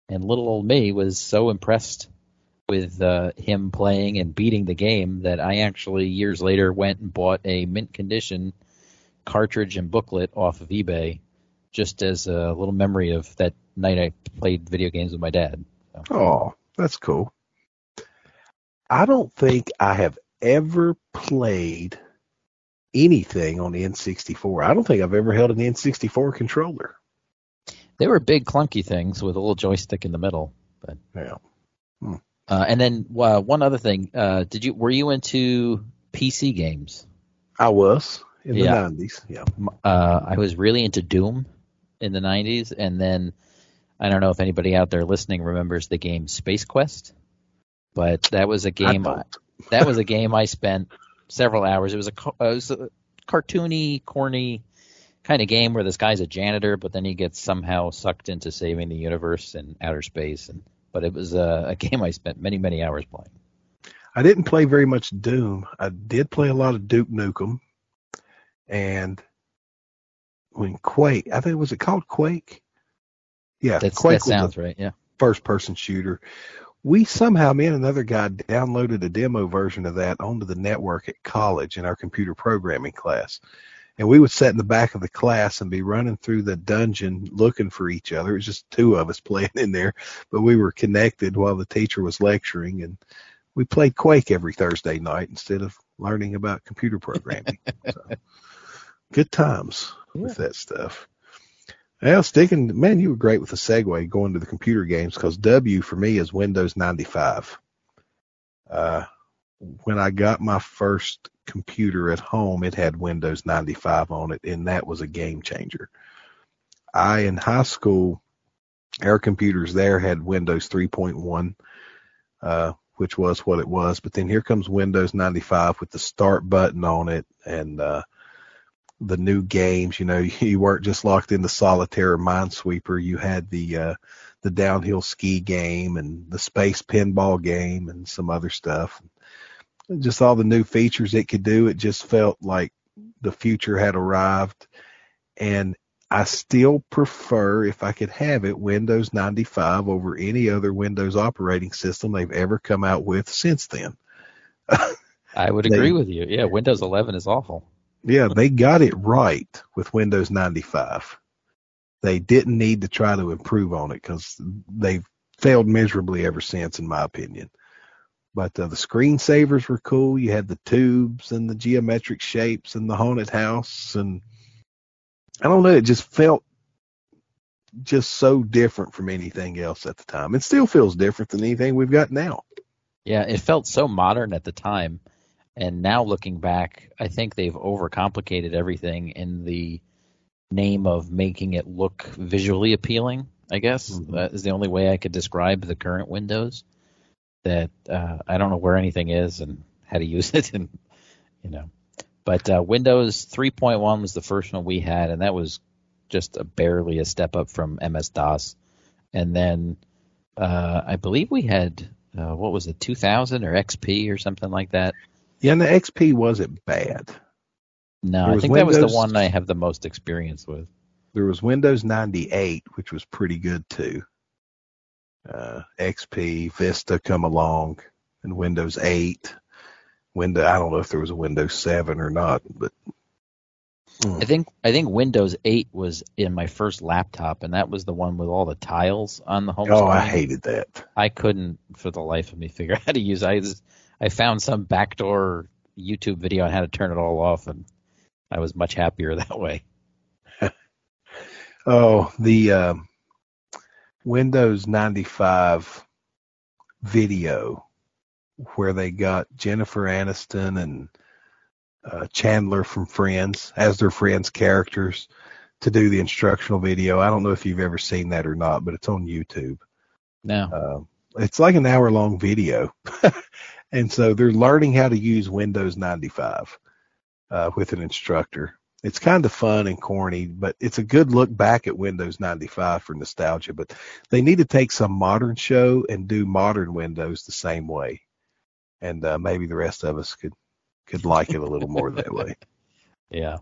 and little old me was so impressed with uh, him playing and beating the game that I actually years later went and bought a mint condition cartridge and booklet off of eBay just as a little memory of that night I played video games with my dad. So. Oh, that's cool. I don't think I have ever played anything on the N64. I don't think I've ever held an N64 controller. They were big clunky things with a little joystick in the middle, but yeah. Hmm. Uh, and then uh, one other thing, uh, did you were you into PC games? I was in the Yeah. 90s. Yeah. Uh, I was really into Doom in the 90s, and then I don't know if anybody out there listening remembers the game Space Quest, but that was a game. don't. that was a game I spent several hours. It was a it was a cartoony, corny kind of game where this guy's a janitor, but then he gets somehow sucked into saving the universe in outer space. And but it was a, a game I spent many many hours playing. I didn't play very much Doom. I did play a lot of Duke Nukem. And when Quake, I think was it called Quake? Yeah, That's, Quake that sounds right. Yeah. first person shooter. We somehow, me and another guy, downloaded a demo version of that onto the network at college in our computer programming class. And we would sit in the back of the class and be running through the dungeon looking for each other. It was just two of us [laughs] playing in there, but we were connected while the teacher was lecturing. And we played Quake every Thursday night instead of learning about computer programming. [laughs] so, good times with that stuff. Well, sticking, man, you were great with the segue going to the computer games because W for me is Windows 95. Uh, when I got my first computer at home, it had Windows 95 on it, and that was a game changer. I, in high school, our computers there had Windows 3.1, uh, which was what it was. But then here comes Windows 95 with the start button on it and uh, the new games. You know, [laughs] you weren't just locked into solitaire or Minesweeper. You had the uh, the downhill ski game and the space pinball game and some other stuff. Just all the new features it could do. It just felt like the future had arrived. And I still prefer, if I could have it, Windows 95 over any other Windows operating system they've ever come out with since then. [laughs] I would They- agree with you. Yeah, Windows 11 is awful. Yeah, they got it right with Windows 95. They didn't need to try to improve on it because they've failed miserably ever since, in my opinion. But uh, the screensavers were cool. You had the tubes and the geometric shapes and the haunted house, and I don't know. It just felt just so different from anything else at the time. It still feels different than anything we've got now. Yeah, it felt so modern at the time. And now looking back, I think they've overcomplicated everything in the name of making it look visually appealing, I guess. That is the only way I could describe the current Windows. That uh, I don't know where anything is and how to use [laughs] it and you know. But uh, Windows 3.1 was the first one we had and that was just a barely a step up from MS DOS. And then uh, I believe we had uh, what was it, 2000 or XP or something like that. Yeah, and the XP wasn't bad. No, There I was think that was the one I have the most experience with. There was Windows 98, which was pretty good too. Uh, XP, Vista come along, and Windows 8. Window, I don't know if there was a Windows 7 or not, but I think I think Windows 8 was in my first laptop, and that was the one with all the tiles on the home oh, screen. I hated that. I couldn't, for the life of me, [laughs] figure out how to use. it. I just, I found some backdoor YouTube video on how to turn it all off, and I was much happier [laughs] that way. [laughs] Oh, the um, Windows 95 video where they got Jennifer Aniston and uh, Chandler from Friends as their Friends characters to do the instructional video. I don't know if you've ever seen that or not, but it's on YouTube. No. Uh, it's like an hour long video. [laughs] and so they're learning how to use Windows 95 uh, with an instructor. It's kind of fun and corny, but it's a good look back at Windows 95 for nostalgia. But they need to take some modern show and do modern Windows the same way. And uh, maybe the rest of us could could like it a little more that way. [laughs] Yeah.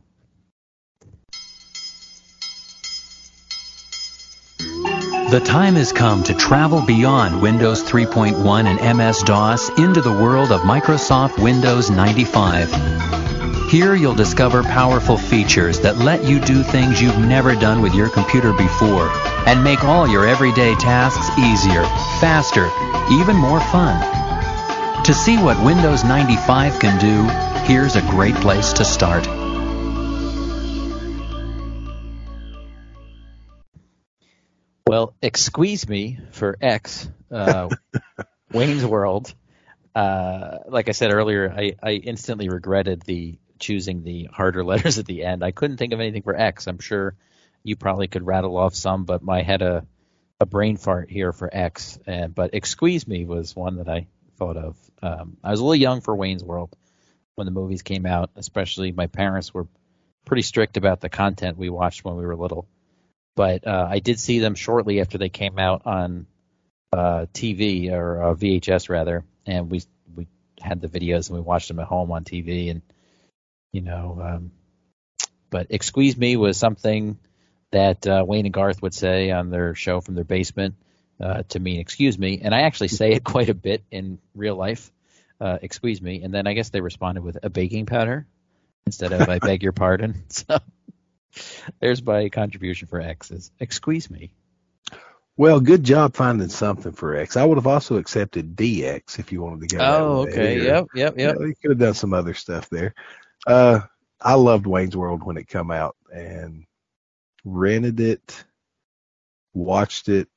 The time has come to travel beyond Windows 3.1 and MS DOS into the world of Microsoft Windows 95. Here you'll discover powerful features that let you do things you've never done with your computer before and make all your everyday tasks easier, faster, even more fun. To see what Windows 95 can do, here's a great place to start. Well, excuse me for X, uh, [laughs] Wayne's World. Uh, like I said earlier, I, I instantly regretted the choosing the harder [laughs] letters at the end. I couldn't think of anything for X. I'm sure you probably could rattle off some, but I had a a brain fart here for X. And but excuse me was one that I thought of. Um, I was a little young for Wayne's World when the movies came out. Especially my parents were pretty strict about the content we watched when we were little but uh, I did see them shortly after they came out on uh, TV or uh, VHS rather, and we we had the videos and we watched them at home on TV, and you know, um, but "Excuse Me" was something that uh, Wayne and Garth would say on their show from their basement uh, to mean "excuse me," and I actually say it [laughs] quite a bit in real life. Uh, excuse me, and then I guess they responded with a baking powder instead of "I beg your pardon." [laughs] So there's my contribution for X's. excuse me. Well, good job finding something for X. I would have also accepted DX if you wanted to go. Oh, okay. Or- Yep, yep, yep. You, know, you could have done some other stuff there. Uh, I loved Wayne's World when it come out and rented it, watched it.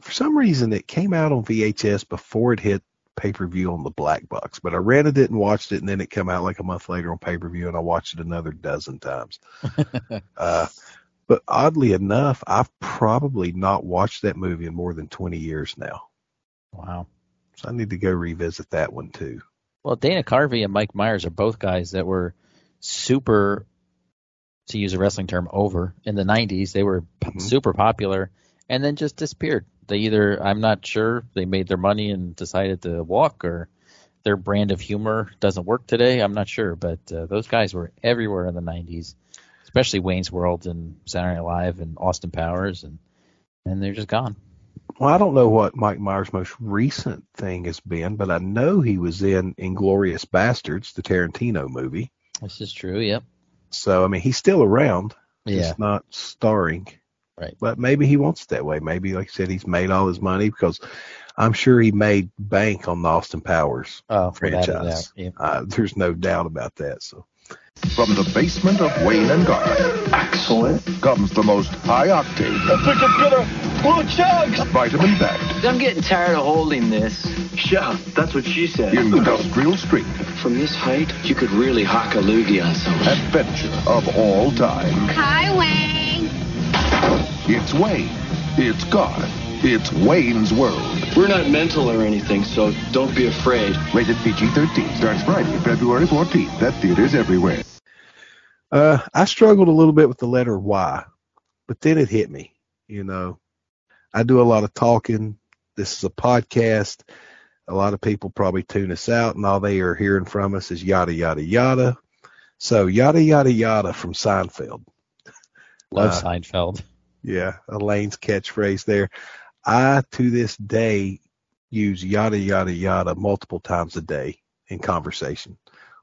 For some reason, it came out on VHS before it hit pay per view on the black box. But I rented it and watched it, and then it came out like a month later on pay per view, and I watched it another dozen times. [laughs] uh, but oddly enough, I've probably not watched that movie in more than 20 years now. Wow. So I need to go revisit that one too. Well, Dana Carvey and Mike Myers are both guys that were super, to use a wrestling term, over in the 90s. They were mm-hmm. super popular and then just disappeared. They either, I'm not sure, they made their money and decided to walk or their brand of humor doesn't work today. I'm not sure, but uh, those guys were everywhere in the 90s, especially Wayne's World and Saturday Night Live and Austin Powers, and and they're just gone. Well, I don't know what Mike Myers' most recent thing has been, but I know he was in Inglourious Basterds, the Tarantino movie. This is true. Yep. So I mean, he's still around. Yeah. Just not starring. Right. But maybe he wants it that way. Maybe, like I said, he's made all his money because I'm sure he made bank on the Austin Powers oh, franchise. Yeah. Uh, there's no doubt about that. So. From the basement of Wayne and Garth. Excellent. Comes the most high octane. I think I'm gonna pull a chug. Vitamin packed. I'm getting tired of holding this. Yeah, that's what she said. Industrial strength. From this height, you could really hock a loogie on someone. Adventure of all time. Hi, Wayne. It's Wayne. It's God. It's Wayne's World. We're not mental or anything, so don't be afraid. Rated PG-13. Starts Friday, February 14th at theaters everywhere. Uh, I struggled a little bit with the letter Y, but then it hit me. You know, I do a lot of talking. This is a podcast. A lot of people probably tune us out, and all they are hearing from us is yada yada yada. So yada yada yada from Seinfeld. Love uh, Seinfeld. Yeah, Elaine's catchphrase there. I, to this day, use yada, yada, yada multiple times a day in conversation,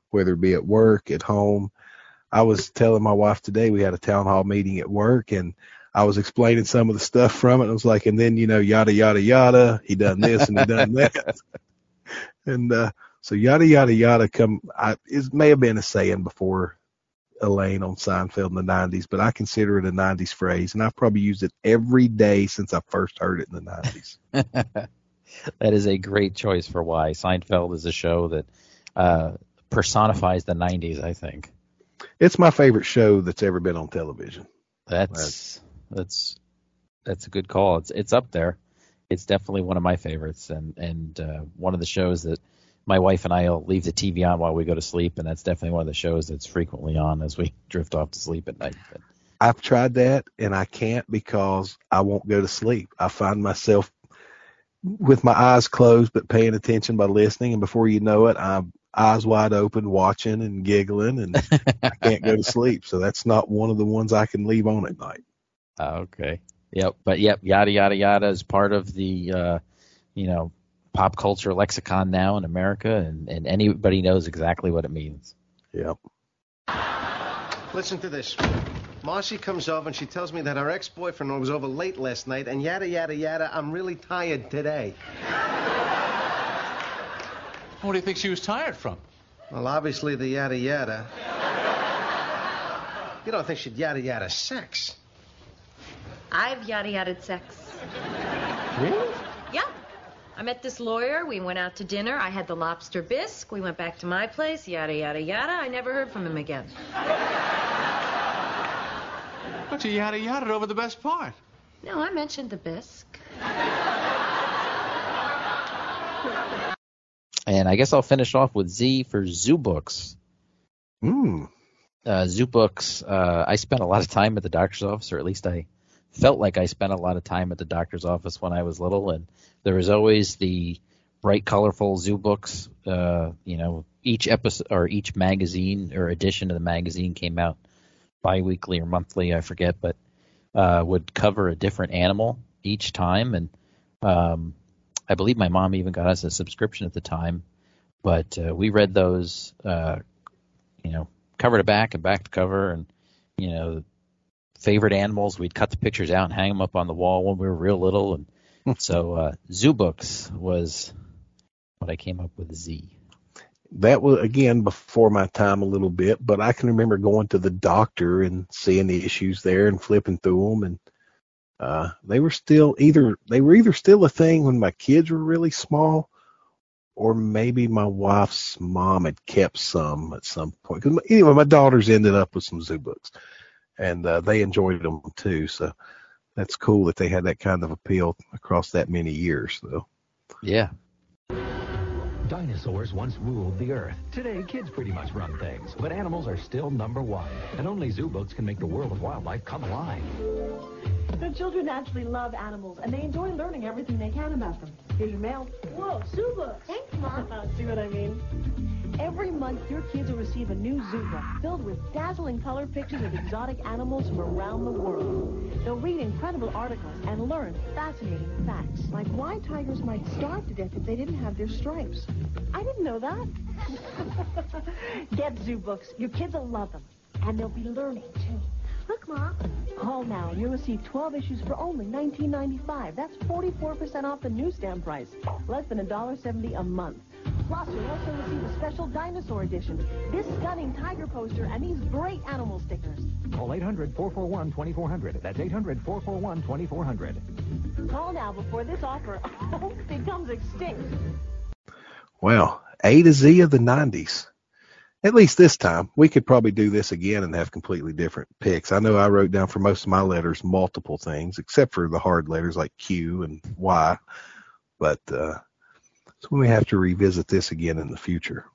whether it be at work, at home. I was telling my wife today, we had a town hall meeting at work and I was explaining some of the stuff from it. I was like, and then, you know, yada, yada, yada, he done this and he done that. [laughs] and, uh, so yada, yada, yada come, I, it may have been a saying before Elaine on Seinfeld in the 90s, but I consider it a 90s phrase, and I've probably used it every day since I first heard it in the 90s. [laughs] that is a great choice for why Seinfeld is a show that uh, personifies the 90s. I think it's my favorite show that's ever been on television. That's that's that's a good call. It's it's up there. It's definitely one of my favorites, and and uh, one of the shows that my wife and I will leave the TV on while we go to sleep, and that's definitely one of the shows that's frequently on as we [laughs] drift off to sleep at night. But, I've tried that and I can't because I won't go to sleep. I find myself with my eyes closed but paying attention by listening, and before you know it, I'm eyes wide open, watching and giggling, and I can't go to sleep. So that's not one of the ones I can leave on at night. Okay. Yep. But yep, yada yada yada is part of the uh, you know pop culture lexicon now in America, and, and anybody knows exactly what it means. Yep. Listen to this. Marcy comes over and she tells me that her ex-boyfriend was over late last night and yada yada yada. I'm really tired today. What do you think she was tired from? Well, obviously the yada yada. You don't think she'd yada yada sex? I've yada yada sex. Really? Yeah. I met this lawyer. We went out to dinner. I had the lobster bisque. We went back to my place. Yada, yada, yada. I never heard from him again. But you yada yada over the best part. No, I mentioned the bisque. And I guess I'll finish off with Z for Zoo Books. Hmm. Uh, Zoo Books. Uh, I spent a lot of time at the doctor's office, or at least I felt like I spent a lot of time at the doctor's office when I was little, and there was always the bright, colorful zoo books. Uh, you know, each episode or each magazine or edition of the magazine came out biweekly or monthly, I forget, but uh, would cover a different animal each time, and um, I believe my mom even got us a subscription at the time. But uh, we read those, uh, you know, cover to back and back to cover, and you know, favorite animals. We'd cut the pictures out and hang them up on the wall when we were real little. And so uh, Zoo Books was what I came up with Z. that was again before my time a little bit, but I can remember going to the doctor and seeing the issues there and flipping through them, and uh, they were still either they were either still a thing when my kids were really small, or maybe my wife's mom had kept some at some point. Cause anyway, my daughters ended up with some zoo books, and uh, they enjoyed them too. So that's cool that they had that kind of appeal across that many years, though. Yeah. Dinosaurs once ruled the earth. Today, kids pretty much run things, but animals are still number one. And only zoo books can make the world of wildlife come alive. The children naturally love animals, and they enjoy learning everything they can about them. Here's your mail. Whoa, zoo books. Thanks, Mom. [laughs] See what I mean? Every month, your kids will receive a new zoo book filled with dazzling color pictures of exotic animals from around the world. They'll read incredible articles and learn fascinating facts, like why tigers might starve to death if they didn't have their stripes. I didn't know that. [laughs] Get zoo books. Your kids will love them, and they'll be learning too. Look, Mom. Call now and you'll receive 12 issues for only $19.95. That's 44% off the newsstand price. Less than $1.70 a month. Plus, you'll also receive a special dinosaur edition, this stunning tiger poster, and these great animal stickers. Call 800-441-2400. That's 800-441-2400. Call now before this offer [laughs] becomes extinct. Well, A to Z of the 90s. At least this time. We could probably do this again and have completely different picks. I know I wrote down for most of my letters multiple things, except for the hard letters like Q and Y. But uh, so we may have to revisit this again in the future.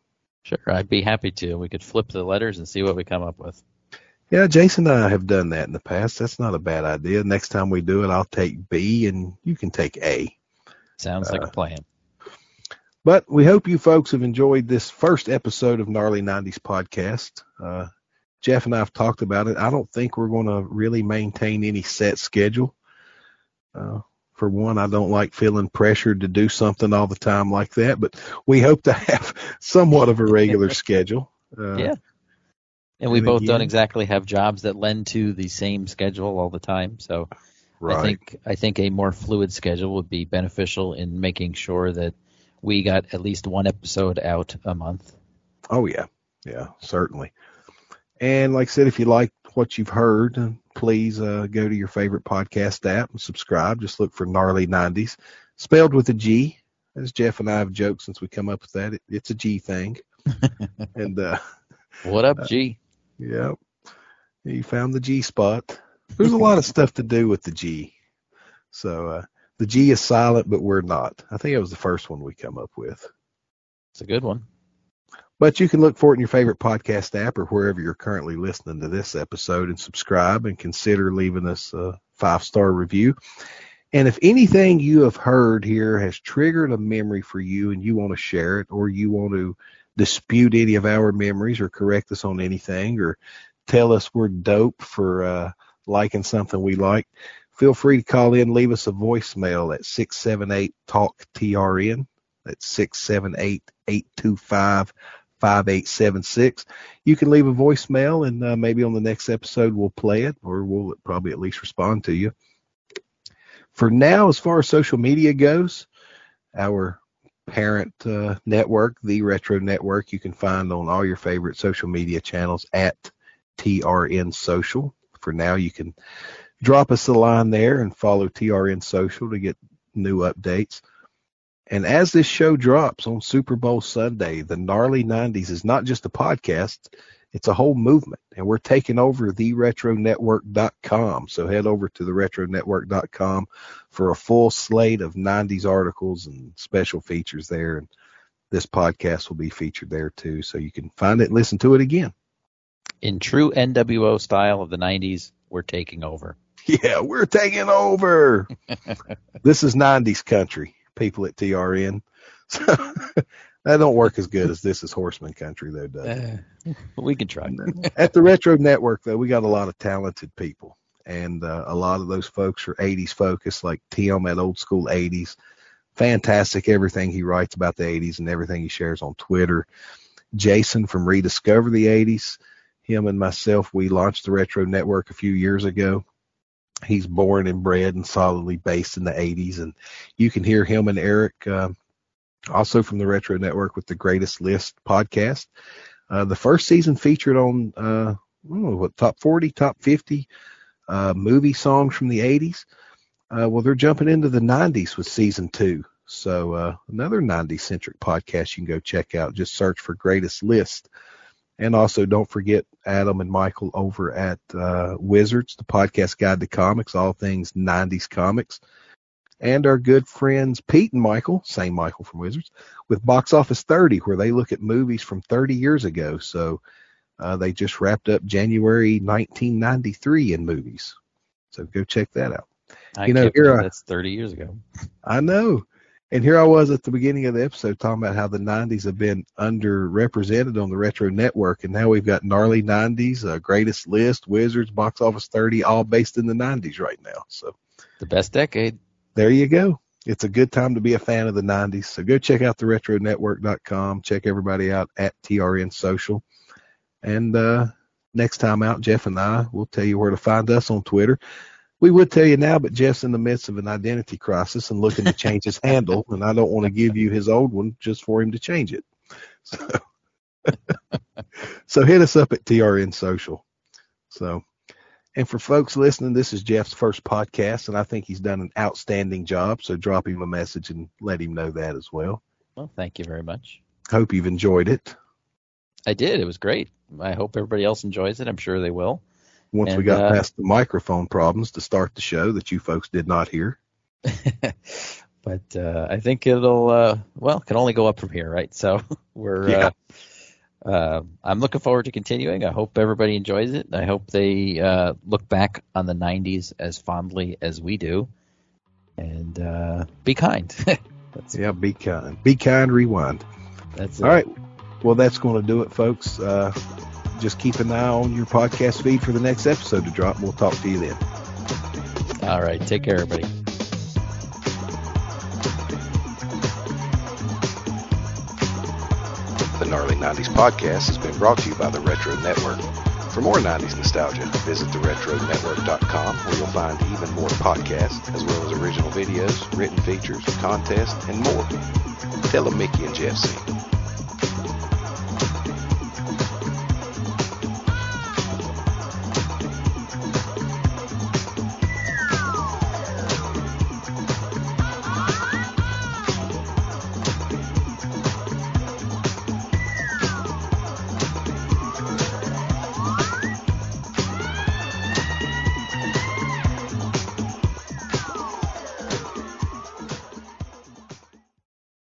Sure, I'd be happy to. We could flip the letters and see what we come up with. Yeah, Jason and I have done that in the past. That's not a bad idea. Next time we do it, I'll take B and you can take A. Sounds like Uh, a plan. But we hope you folks have enjoyed this first episode of Gnarly 90s podcast. Uh, Jeff and I have talked about it. I don't think we're going to really maintain any set schedule. Uh, for one, I don't like feeling pressured to do something all the time like that, but we hope to [laughs] have somewhat of a regular [laughs] schedule. Uh, yeah. And we and both don't exactly have jobs that lend to the same schedule all the time. So I think I think a more fluid schedule would be beneficial in making sure that we got at least one episode out a month. Oh yeah, yeah, certainly. And like I said, if you like what you've heard, uh, please uh, go to your favorite podcast app and subscribe. Just look for Gnarly 90s, spelled with a G. As Jeff and I have joked since we come up with that, it, it's a G thing. [laughs] and uh, What up, Uh, G? yeah, you found the G spot. There's a lot of stuff to do with the G. So uh, the G is silent, but we're not. I think it was the first one we come up with. It's a good one. But you can look for it in your favorite podcast app or wherever you're currently listening to this episode and subscribe and consider leaving us a five star review. And if anything you have heard here has triggered a memory for you and you want to share it or you want to dispute any of our memories or correct us on anything or tell us we're dope for uh, liking something we like, feel free to call in, leave us a voicemail at 678 Talk TRN. That's 678 825 5876. You can leave a voicemail and uh, maybe on the next episode we'll play it or we'll probably at least respond to you. For now, as far as social media goes, our parent uh, network, the Retro Network, you can find on all your favorite social media channels at TRN Social. For now, you can drop us a line there and follow TRN Social to get new updates. And as this show drops on Super Bowl Sunday, the Gnarly 90s is not just a podcast, it's a whole movement. And we're taking over theretronetwork.com. So head over to theretronetwork.com for a full slate of 90s articles and special features there. And this podcast will be featured there too. So you can find it and listen to it again. In true NWO style of the 90s, we're taking over. [laughs] Yeah, we're taking over. [laughs] this is 90s country, people at TRN. [laughs] So that don't work as good as this is Horseman country, though, does it? Uh, we can try. [laughs] At the Retro Network, though, we got a lot of talented people. And uh, a lot of those folks are 80s focused, like Tim at Old School 80s. Fantastic everything he writes about the 80s and everything he shares on Twitter. Jason from Rediscover the 80s. Him and myself, we launched the Retro Network a few years ago. He's born and bred and solidly based in the 80s. And you can hear him and Eric uh, Also from the Retro Network with the Greatest List podcast. Uh, the first season featured on uh, know, what top 40, top 50 uh, movie songs from the 80s. Uh, well, they're jumping into the 90s with season two. So uh, another 90s centric podcast you can go check out. Just search for Greatest List. And also, don't forget Adam and Michael over at uh, Wizards, the podcast guide to comics, all things 90s comics. And our good friends Pete and Michael, same Michael from Wizards, with Box Office 30, where they look at movies from 30 years ago. So uh, they just wrapped up January 1993 in movies. So go check that out. I you know, here that's 30 years ago. I know. And here I was at the beginning of the episode talking about how the 90s have been underrepresented on the Retro Network, and now we've got gnarly 90s, uh, greatest list, Wizards, Box Office 30, all based in the 90s right now. So the best decade. There you go. It's a good time to be a fan of the 90s. So go check out the retronetwork.com. Check everybody out at TRN Social. And uh, next time out, Jeff and I will tell you where to find us on Twitter we would tell you now, but Jeff's in the midst of an identity crisis and looking to change his [laughs] handle, and I don't want to give you his old one just for him to change it. So, [laughs] so hit us up at TRN Social. So, and for folks listening, this is Jeff's first podcast, and I think he's done an outstanding job. So drop him a message and let him know that as well. Well, thank you very much. Hope you've enjoyed it. I did. It was great. I hope everybody else enjoys it. I'm sure they will once and, we got uh, past the microphone problems to start the show that you folks did not hear. [laughs] but uh, I think it'll uh, well can only go up from here, right? So [laughs] we're yeah. Uh, uh, I'm looking forward to continuing. I hope everybody enjoys it. I hope they uh, look back on the '90s as fondly as we do, and be kind. [laughs] yeah, be kind. Be kind. Rewind. That's all it. right. Well, that's going to do it, folks just keep an eye on your podcast feed for the next episode to drop. We'll talk to you then. All right. Take care, everybody. The Gnarly 90s podcast has been brought to you by the Retro Network. For more 90s nostalgia, visit theretronetwork.com where you'll find even more podcasts, as well as original videos, written features, contests, and more. Tell them Mickey and Jeff sent